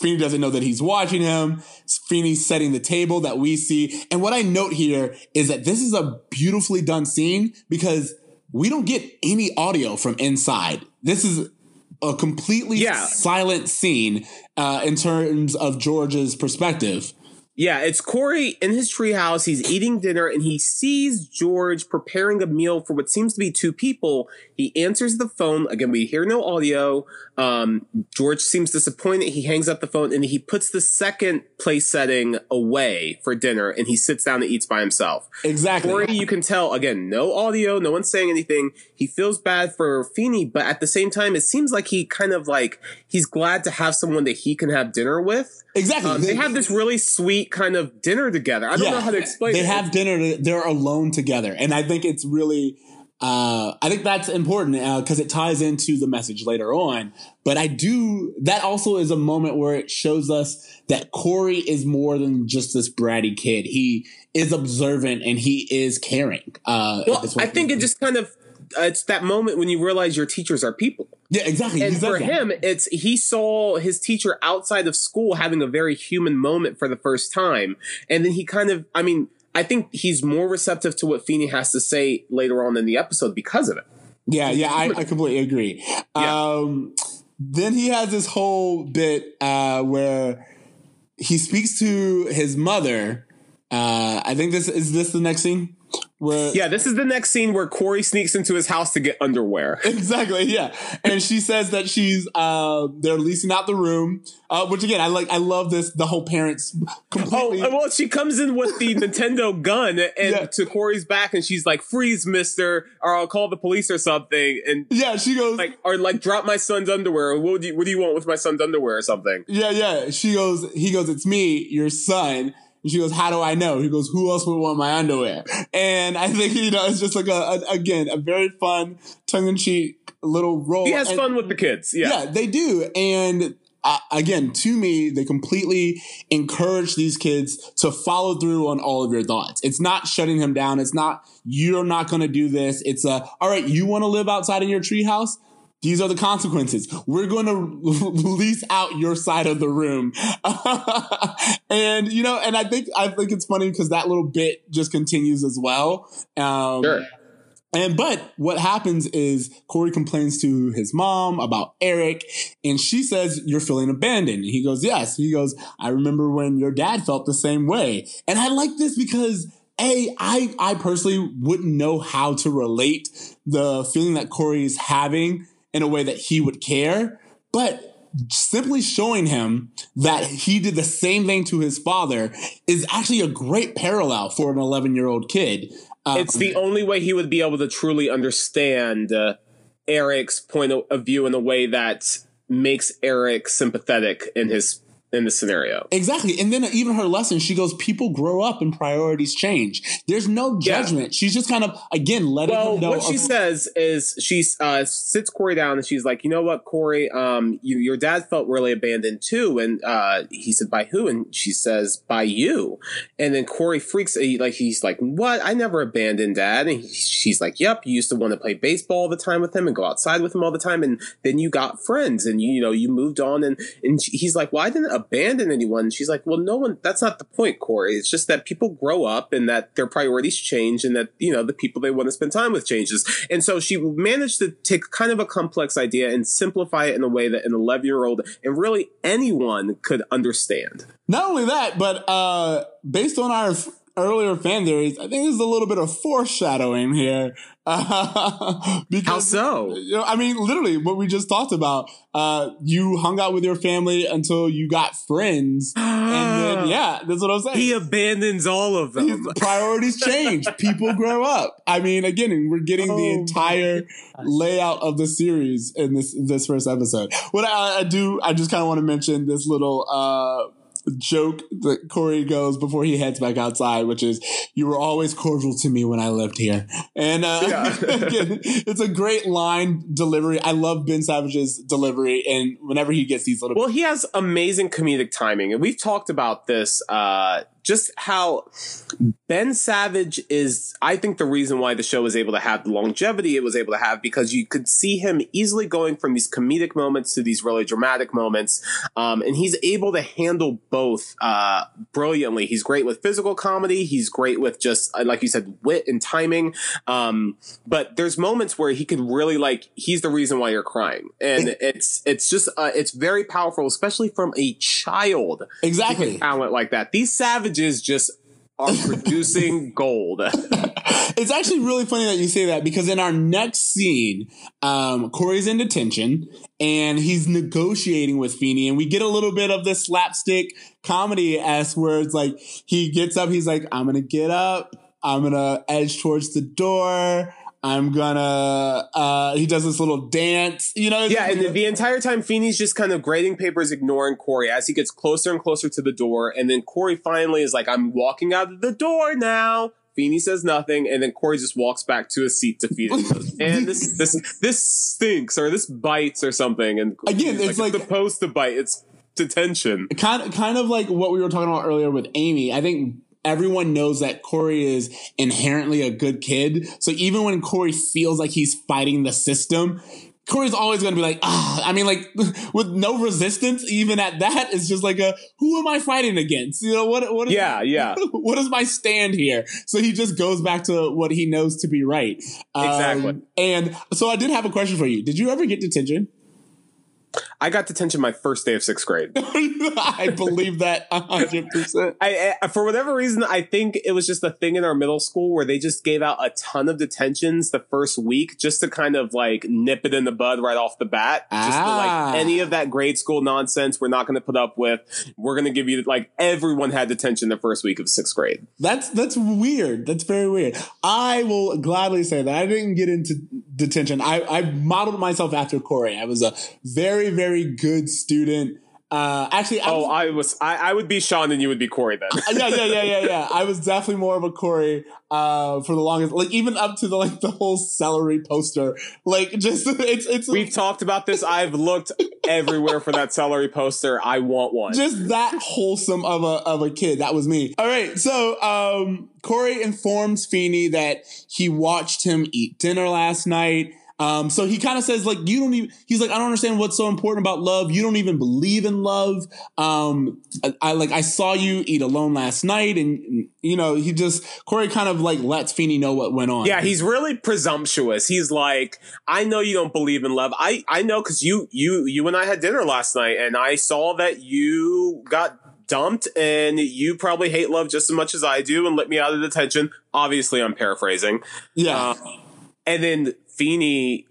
Feeny doesn't know that he's watching him. Feeny's setting the table that we see. And what I note here is that this is a beautifully done scene because we don't get any audio from inside. This is a completely yeah. silent scene uh, in terms of George's perspective. Yeah, it's Corey in his treehouse. He's eating dinner and he sees George preparing a meal for what seems to be two people. He answers the phone. Again, we hear no audio. Um, George seems disappointed. He hangs up the phone and he puts the second place setting away for dinner and he sits down and eats by himself. Exactly. Corey, you can tell, again, no audio, no one's saying anything. He feels bad for Feeny, but at the same time, it seems like he kind of like, he's glad to have someone that he can have dinner with. Exactly. Um, they, they, have this really sweet kind of dinner together. I don't yeah, know how to explain they it. They have dinner, they're alone together. And I think it's really, uh, I think that's important because uh, it ties into the message later on. But I do, that also is a moment where it shows us that Corey is more than just this bratty kid. He is observant and he is caring. Uh, well, I think it just kind of, uh, it's that moment when you realize your teachers are people. Yeah, exactly. And exactly. for him, it's he saw his teacher outside of school having a very human moment for the first time. And then he kind of, I mean, I think he's more receptive to what Feeny has to say later on in the episode because of it. Yeah, yeah, I, I completely agree. Yeah. Um, then he has this whole bit uh, where he speaks to his mother. Uh, I think this is this the next scene. Where, yeah, this is the next scene where Corey sneaks into his house to get underwear. Exactly, yeah. And she says that she's uh they're leasing out the room. Uh, which again, I like I love this the whole parents completely Oh well she comes in with the Nintendo gun and yeah. to Corey's back and she's like, Freeze, mister, or I'll call the police or something. And Yeah, she goes like or like drop my son's underwear. What do you what do you want with my son's underwear or something? Yeah, yeah. She goes, he goes, It's me, your son and she goes, "How do I know?" He goes, "Who else would want my underwear?" And I think you know it's just like a, a again a very fun tongue in cheek little role. He has and, fun with the kids. Yeah, yeah, they do. And uh, again, to me, they completely encourage these kids to follow through on all of your thoughts. It's not shutting him down. It's not you're not going to do this. It's a all right. You want to live outside in your treehouse? These are the consequences. We're going to lease out your side of the room. and, you know, and I think, I think it's funny because that little bit just continues as well. Um, sure. And but what happens is Corey complains to his mom about Eric, and she says, You're feeling abandoned. And he goes, Yes. He goes, I remember when your dad felt the same way. And I like this because a, I I personally wouldn't know how to relate the feeling that Corey is having in a way that he would care, but simply showing him that he did the same thing to his father is actually a great parallel for an 11 year old kid. Um, it's the only way he would be able to truly understand uh, Eric's point of view in a way that makes Eric sympathetic in his in the scenario. Exactly. And then even her lesson, she goes, people grow up and priorities change. There's no judgment. Yeah. She's just kind of, again, letting well, him know. What she says is she uh, sits Corey down and she's like, you know what, Corey, um, you, your dad felt really abandoned too. And uh, he said, by who? And she says, by you. And then Corey freaks, he, like, he's like, what? I never abandoned dad. And he, she's like, yep, you used to want to play baseball all the time with him and go outside with him all the time. And then you got friends and you, you know, you moved on. And, and he's like, well, I didn't abandon anyone. She's like, well, no one, that's not the point, Corey. It's just that people grow up and that their priorities change and that, you know, the people they want to spend time with changes. And so she managed to take kind of a complex idea and simplify it in a way that an 11 year old and really anyone could understand. Not only that, but uh, based on our earlier fan theories, I think there's a little bit of foreshadowing here. Uh, because, How so? You know, I mean, literally, what we just talked about. Uh, you hung out with your family until you got friends, and then yeah, that's what I'm saying. He abandons all of them. His priorities change. People grow up. I mean, again, we're getting oh the entire layout of the series in this this first episode. What I, I do, I just kind of want to mention this little. Uh, joke that Corey goes before he heads back outside, which is, "You were always cordial to me when I lived here," and uh, yeah. it's a great line delivery. I love Ben Savage's delivery, and whenever he gets these little, well, he has amazing comedic timing, and we've talked about this. Uh, just how Ben Savage is, I think, the reason why the show was able to have the longevity it was able to have because you could see him easily going from these comedic moments to these really dramatic moments. Um, and he's able to handle both uh, brilliantly. He's great with physical comedy, he's great with just, uh, like you said, wit and timing. Um, but there's moments where he could really, like, he's the reason why you're crying. And it's, it's just, uh, it's very powerful, especially from a child. Exactly. Talent like that. These Savage just are producing gold. it's actually really funny that you say that because in our next scene, um, Corey's in detention and he's negotiating with Feeny, and we get a little bit of this slapstick comedy as where it's like he gets up, he's like, I'm gonna get up, I'm gonna edge towards the door. I'm gonna. Uh, he does this little dance, you know. Yeah, and the, the, entire time, Feeny's just kind of grading papers, ignoring Corey as he gets closer and closer to the door, and then Corey finally is like, "I'm walking out of the door now." Feeny says nothing, and then Corey just walks back to his seat it. and this this this stinks, or this bites, or something. And again, it's like, like supposed to bite. It's detention. Kind of, kind of like what we were talking about earlier with Amy. I think everyone knows that Corey is inherently a good kid. So even when Corey feels like he's fighting the system, Corey's always going to be like, ah, I mean, like with no resistance, even at that, it's just like a, who am I fighting against? You know, what, what, is, yeah, yeah. what is my stand here? So he just goes back to what he knows to be right. Exactly. Um, and so I did have a question for you. Did you ever get detention? I got detention my first day of sixth grade. I believe that hundred percent. I, I, for whatever reason, I think it was just a thing in our middle school where they just gave out a ton of detentions the first week just to kind of like nip it in the bud right off the bat. Just Ah. like any of that grade school nonsense, we're not going to put up with. We're going to give you like everyone had detention the first week of sixth grade. That's that's weird. That's very weird. I will gladly say that I didn't get into detention. I, I modeled myself after Corey. I was a very very very good student. Uh, actually, I Oh, was, I was I, I would be Shawn and you would be Corey then. yeah, yeah, yeah, yeah, yeah. I was definitely more of a Corey uh, for the longest, like even up to the like the whole celery poster. Like, just it's it's We've talked about this. I've looked everywhere for that celery poster. I want one. just that wholesome of a of a kid. That was me. All right, so um, Corey informs Feeny that he watched him eat dinner last night. Um, so he kind of says like you don't even. He's like I don't understand what's so important about love. You don't even believe in love. Um, I, I like I saw you eat alone last night, and you know he just Corey kind of like lets Feeny know what went on. Yeah, he's really presumptuous. He's like, I know you don't believe in love. I I know because you you you and I had dinner last night, and I saw that you got dumped, and you probably hate love just as much as I do, and let me out of detention. Obviously, I'm paraphrasing. yeah. Uh, and then Feeny.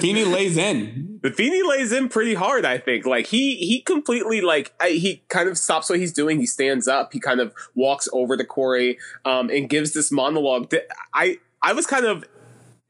Feeny lays in. The Feeny lays in pretty hard, I think. Like he he completely like I, he kind of stops what he's doing. He stands up. He kind of walks over to Corey um, and gives this monologue. That I I was kind of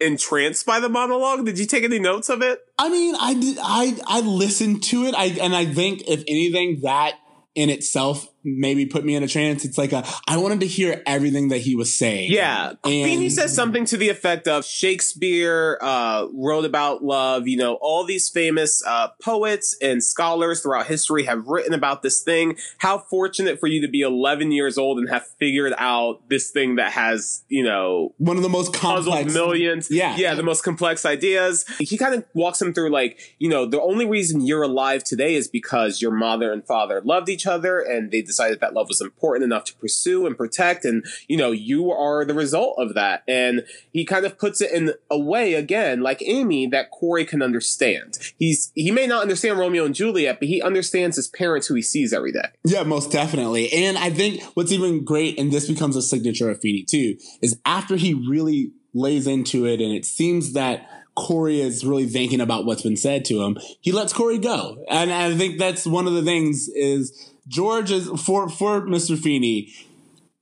entranced by the monologue. Did you take any notes of it? I mean, I did. I I listened to it. I and I think if anything, that in itself maybe put me in a trance. It's like a I wanted to hear everything that he was saying. Yeah. And- Feeny says something to the effect of Shakespeare uh, wrote about love. You know, all these famous uh, poets and scholars throughout history have written about this thing. How fortunate for you to be 11 years old and have figured out this thing that has, you know, One of the most complex. millions. Yeah. Yeah, the most complex ideas. He kind of walks him through like, you know, the only reason you're alive today is because your mother and father loved each other and they decided that love was important enough to pursue and protect. And, you know, you are the result of that. And he kind of puts it in a way, again, like Amy, that Corey can understand. He's, he may not understand Romeo and Juliet, but he understands his parents who he sees every day. Yeah, most definitely. And I think what's even great, and this becomes a signature of Feeny too, is after he really lays into it, and it seems that Corey is really thinking about what's been said to him, he lets Corey go. And I think that's one of the things is George is for for Mr. Feeny.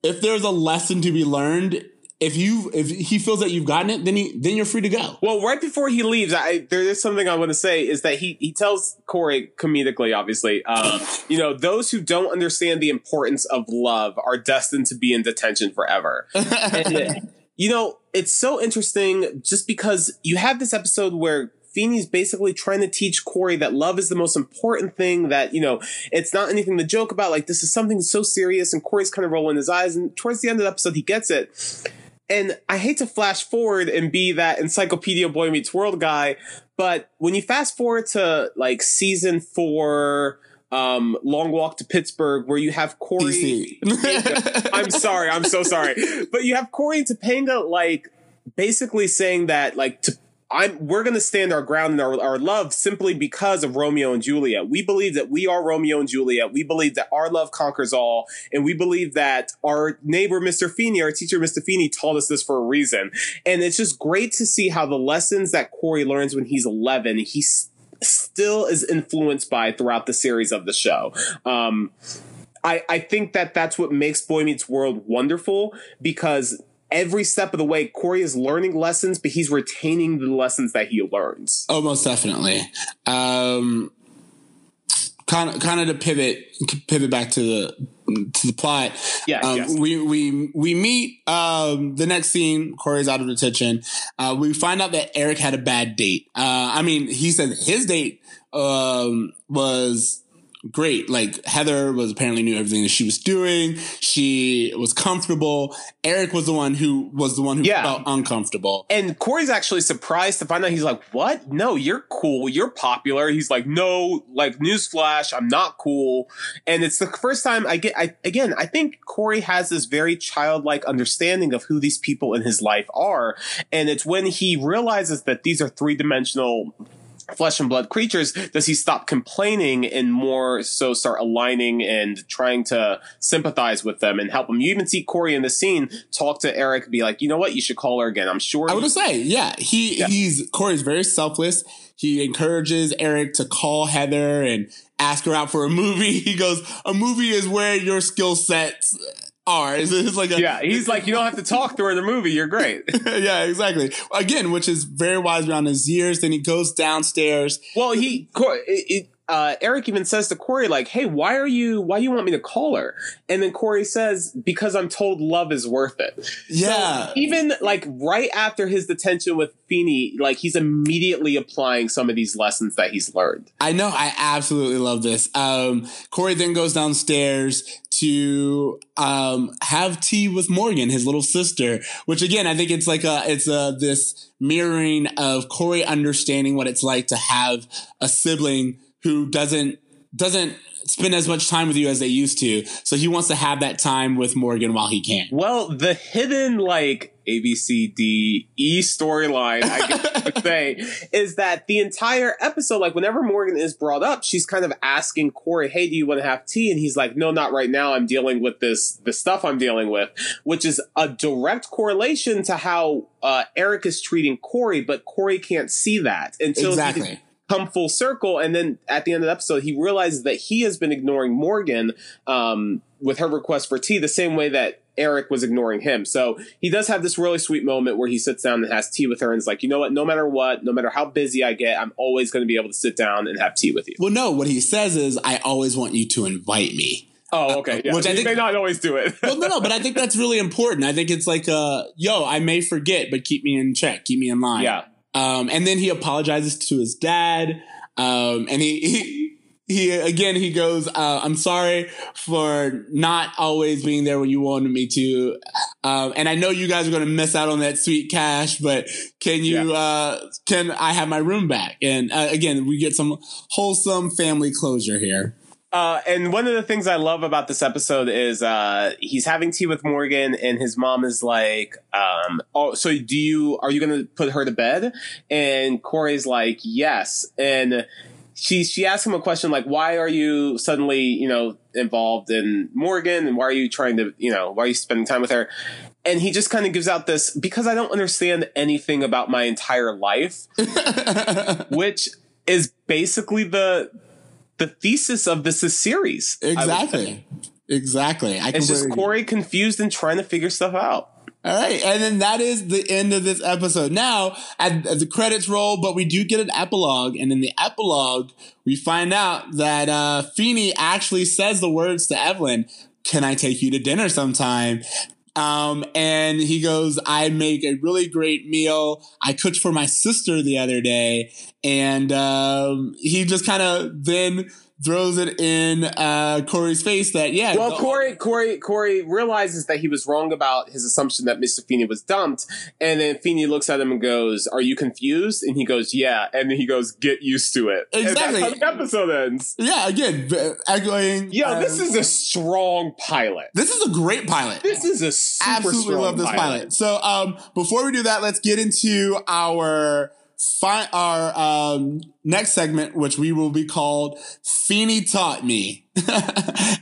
If there's a lesson to be learned, if you if he feels that you've gotten it, then he then you're free to go. Well, right before he leaves, I there is something I want to say is that he he tells Corey comedically, obviously, um, you know, those who don't understand the importance of love are destined to be in detention forever. And, you know, it's so interesting just because you have this episode where Feeny's basically trying to teach Corey that love is the most important thing, that, you know, it's not anything to joke about. Like, this is something so serious. And Corey's kind of rolling his eyes. And towards the end of the episode, he gets it. And I hate to flash forward and be that Encyclopedia Boy Meets World guy, but when you fast forward to like season four, um, Long Walk to Pittsburgh, where you have Corey. I'm sorry, I'm so sorry, but you have Corey and Topanga like basically saying that like to. I'm, we're going to stand our ground in our, our love simply because of Romeo and Juliet. We believe that we are Romeo and Juliet. We believe that our love conquers all. And we believe that our neighbor, Mr. Feeny, our teacher, Mr. Feeny, taught us this for a reason. And it's just great to see how the lessons that Corey learns when he's 11, he still is influenced by throughout the series of the show. Um, I, I think that that's what makes Boy Meets World wonderful because every step of the way, Corey is learning lessons, but he's retaining the lessons that he learns. Oh, most definitely. Um, kind of, kind of to pivot, pivot back to the to the plot. Yeah, um, yes. we we we meet um, the next scene. Corey's out of detention. Uh, we find out that Eric had a bad date. Uh, I mean, he said his date um, was great. Like Heather was apparently knew everything that she was doing. She was comfortable. Eric was the one who was the one who Yeah. felt uncomfortable. And Corey's actually surprised to find out he's like, What? No, you're cool. You're popular. He's like, No, like, newsflash, I'm not cool. And it's the first time I get, I, again, I think Corey has this very childlike understanding of who these people in his life are. And it's when he realizes that these are three dimensional flesh and blood creatures does he stop complaining and more so start aligning and trying to sympathize with them and help them? You even see corey in the scene talk to eric be like you know what? You should call her again. I'm sure i would say yeah he yeah. he's corey's very selfless. He encourages eric to call heather and ask her out for a movie. He goes a movie is where your skill sets are. It's, it's like a, yeah, he's like, you don't have to talk during the movie. You're great. yeah, exactly. Again, which is very wise around his years. Then he goes downstairs. Well, he it, it, uh, Eric even says to Corey, like, "Hey, why are you? Why do you want me to call her?" And then Corey says, "Because I'm told love is worth it." Yeah. So even like right after his detention with Feeny, like he's immediately applying some of these lessons that he's learned. I know. I absolutely love this. Um, Corey then goes downstairs to um, have tea with Morgan, his little sister. Which again, I think it's like a it's a this mirroring of Corey understanding what it's like to have a sibling who doesn't doesn't spend as much time with you as they used to. So he wants to have that time with Morgan while he can. Well, the hidden like A B C D E storyline, I guess say, is that the entire episode, like whenever Morgan is brought up, she's kind of asking Corey, "Hey, do you want to have tea?" And he's like, "No, not right now. I'm dealing with this the stuff I'm dealing with," which is a direct correlation to how uh, Eric is treating Corey, but Corey can't see that until exactly. He, come full circle. And then at the end of the episode, he realizes that he has been ignoring Morgan um, with her request for tea the same way that Eric was ignoring him. So he does have this really sweet moment where he sits down and has tea with her and is like, you know what? No matter what, no matter how busy I get, I'm always going to be able to sit down and have tea with you. Well, no, what he says is, I always want you to invite me. Oh, okay. Yeah. Which I think may not always do it. well, no, no, but I think that's really important. I think it's like, uh, yo, I may forget, but keep me in check, keep me in line. Yeah. Um, and then he apologizes to his dad. Um, and he, he, he, again, he goes, uh, I'm sorry for not always being there when you wanted me to. Um, and I know you guys are going to miss out on that sweet cash, but can you, yeah. uh, can I have my room back? And uh, again, we get some wholesome family closure here. Uh, and one of the things I love about this episode is uh, he's having tea with Morgan, and his mom is like, um, "Oh, so do you? Are you going to put her to bed?" And Corey's like, "Yes." And she she asks him a question like, "Why are you suddenly, you know, involved in Morgan, and why are you trying to, you know, why are you spending time with her?" and he just kind of gives out this because I don't understand anything about my entire life, which is basically the the thesis of this is series. Exactly. Exactly. I it's just Corey confused and trying to figure stuff out. All right, and then that is the end of this episode. Now, at, at the credits roll, but we do get an epilogue, and in the epilogue, we find out that uh, Feeny actually says the words to Evelyn, "Can I take you to dinner sometime?" Um, and he goes, I make a really great meal. I cooked for my sister the other day. And um, he just kind of then throws it in uh, Corey's face that yeah. Well, Corey, Corey, Corey realizes that he was wrong about his assumption that Mr. Feeny was dumped, and then Feeny looks at him and goes, "Are you confused?" And he goes, "Yeah," and then he goes, "Get used to it." Exactly. And that's how the episode ends. Yeah, again, echoing. Yeah, um, this is a strong pilot. This is a great pilot. This is a absolutely love this pilot. pilot. So, um, before we do that, let's get into our fi- our um, next segment, which we will be called Feeny Taught Me.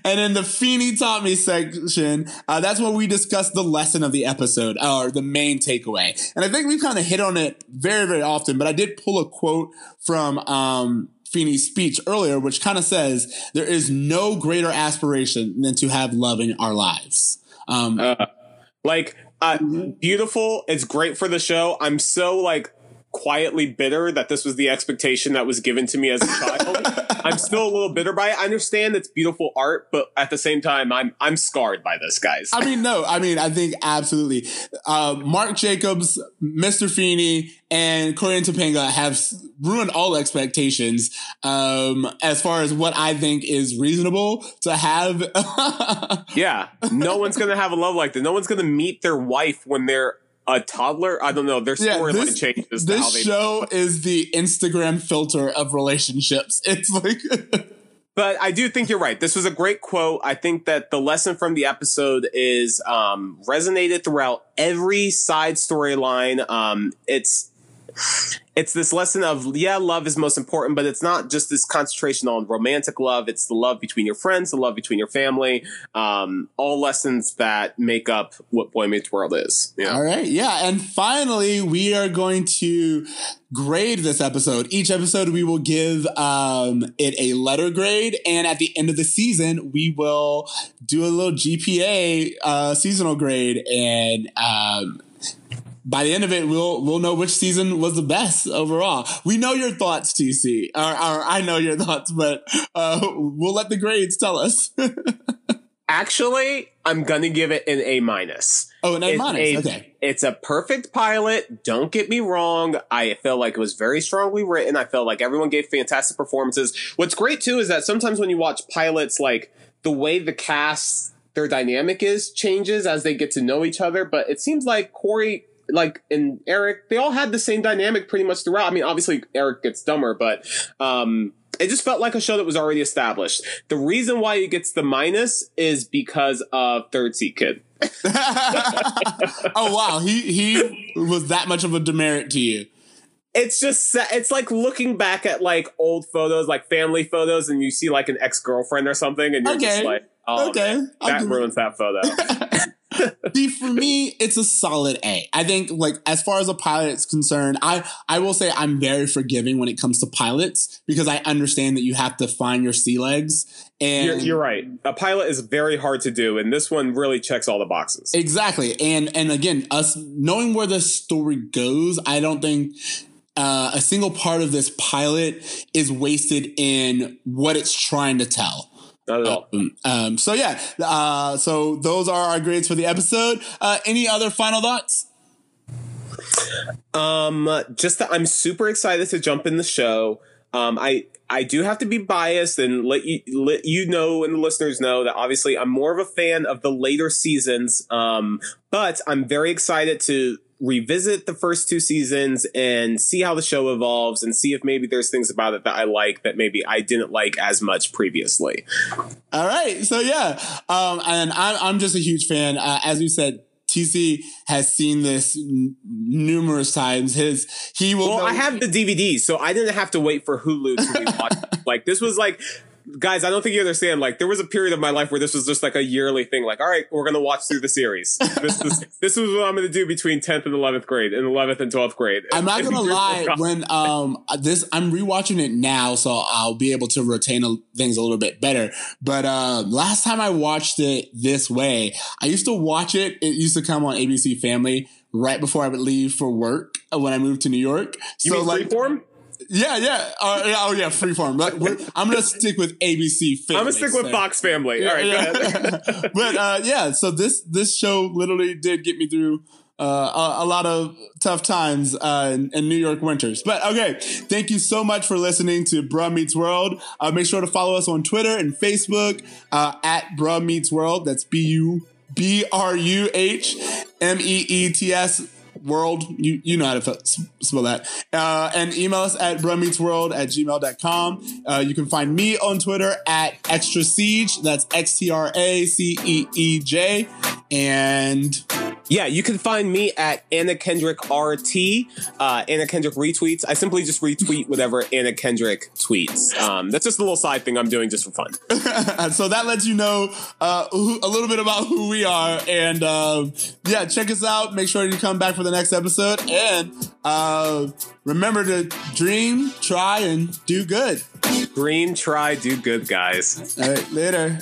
and in the Feeny Taught Me section, uh, that's where we discuss the lesson of the episode or the main takeaway. And I think we've kind of hit on it very, very often, but I did pull a quote from um, Feeny's speech earlier, which kind of says, There is no greater aspiration than to have love in our lives. Um, uh, like, uh, beautiful. It's great for the show. I'm so like quietly bitter that this was the expectation that was given to me as a child. I'm still a little bitter by it. I understand it's beautiful art, but at the same time, I'm I'm scarred by this, guys. I mean, no, I mean, I think absolutely. Uh, Marc Jacobs, Mr. Feeny, and Corey and Topanga have ruined all expectations um, as far as what I think is reasonable to have. yeah, no one's gonna have a love like that. No one's gonna meet their wife when they're a toddler. I don't know. Their storyline yeah, changes. This show is the Instagram filter of relationships. It's like. but I do think you're right. This was a great quote. I think that the lesson from the episode is um, resonated throughout every side storyline. Um, it's it's this lesson of yeah, love is most important, but it's not just this concentration on romantic love. It's the love between your friends, the love between your family. Um, all lessons that make up what Boy Meets World is. Yeah. All right, yeah, and finally, we are going to grade this episode. Each episode, we will give um, it a letter grade, and at the end of the season, we will do a little GPA uh, seasonal grade and. Um, by the end of it, we'll we'll know which season was the best overall. We know your thoughts, TC, or, or I know your thoughts, but uh, we'll let the grades tell us. Actually, I'm gonna give it an A minus. Oh, an A minus. Okay, it's a perfect pilot. Don't get me wrong. I felt like it was very strongly written. I felt like everyone gave fantastic performances. What's great too is that sometimes when you watch pilots, like the way the cast their dynamic is changes as they get to know each other. But it seems like Corey like and Eric, they all had the same dynamic pretty much throughout. I mean, obviously Eric gets dumber, but um, it just felt like a show that was already established. The reason why it gets the minus is because of Third Seat Kid. oh wow, he he was that much of a demerit to you. It's just it's like looking back at like old photos, like family photos, and you see like an ex girlfriend or something, and you're okay. just like, oh, okay, man, that ruins that photo. See, for me, it's a solid A. I think, like, as far as a pilot is concerned, I I will say I'm very forgiving when it comes to pilots because I understand that you have to find your sea legs. And you're, you're right. A pilot is very hard to do, and this one really checks all the boxes. Exactly, and and again, us knowing where the story goes, I don't think uh, a single part of this pilot is wasted in what it's trying to tell. Not at all. Um, um, so yeah, uh, so those are our grades for the episode. Uh, any other final thoughts? Um, just that I'm super excited to jump in the show. Um, I I do have to be biased and let you let you know and the listeners know that obviously I'm more of a fan of the later seasons. Um, but I'm very excited to revisit the first two seasons and see how the show evolves and see if maybe there's things about it that I like that maybe I didn't like as much previously. All right. So, yeah. Um, and I'm, I'm just a huge fan. Uh, as we said, TC has seen this n- numerous times. His he will. Well, know- I have the DVD, so I didn't have to wait for Hulu to be watched. like this was like guys, I don't think you understand. Like, there was a period of my life where this was just like a yearly thing. Like, all right, we're gonna watch through the series. This is this is what I'm gonna do between 10th and 11th grade, and 11th and 12th grade. I'm not gonna lie. When um this, I'm rewatching it now, so I'll be able to retain things a little bit better. But uh, last time I watched it this way, I used to watch it. It used to come on ABC Family right before I would leave for work when I moved to New York. You so mean like, Freeform? Yeah, yeah. Uh, yeah oh, yeah. Freeform. But I'm gonna stick with ABC. Family, I'm gonna stick with Fox Family. All right, yeah. but uh, yeah, so this this show literally did get me through uh, a, a, lot of tough times uh, in, in, New York winters. But okay, thank you so much for listening to Bruh Meets World. Uh, make sure to follow us on Twitter and Facebook uh, at Bruh Meets World. That's B U B R U H M E E T S world. You, you know how to spell that. Uh, and email us at bruhmeetsworld at gmail.com. Uh, you can find me on Twitter at extra siege. That's X T R A C E E J. And yeah, you can find me at Anna Kendrick RT, uh, Anna Kendrick retweets. I simply just retweet whatever Anna Kendrick tweets. Um, that's just a little side thing I'm doing just for fun. so that lets you know uh, who, a little bit about who we are. And uh, yeah, check us out. Make sure you come back for the next episode. And uh, remember to dream, try, and do good. Dream, try, do good, guys. All right, later.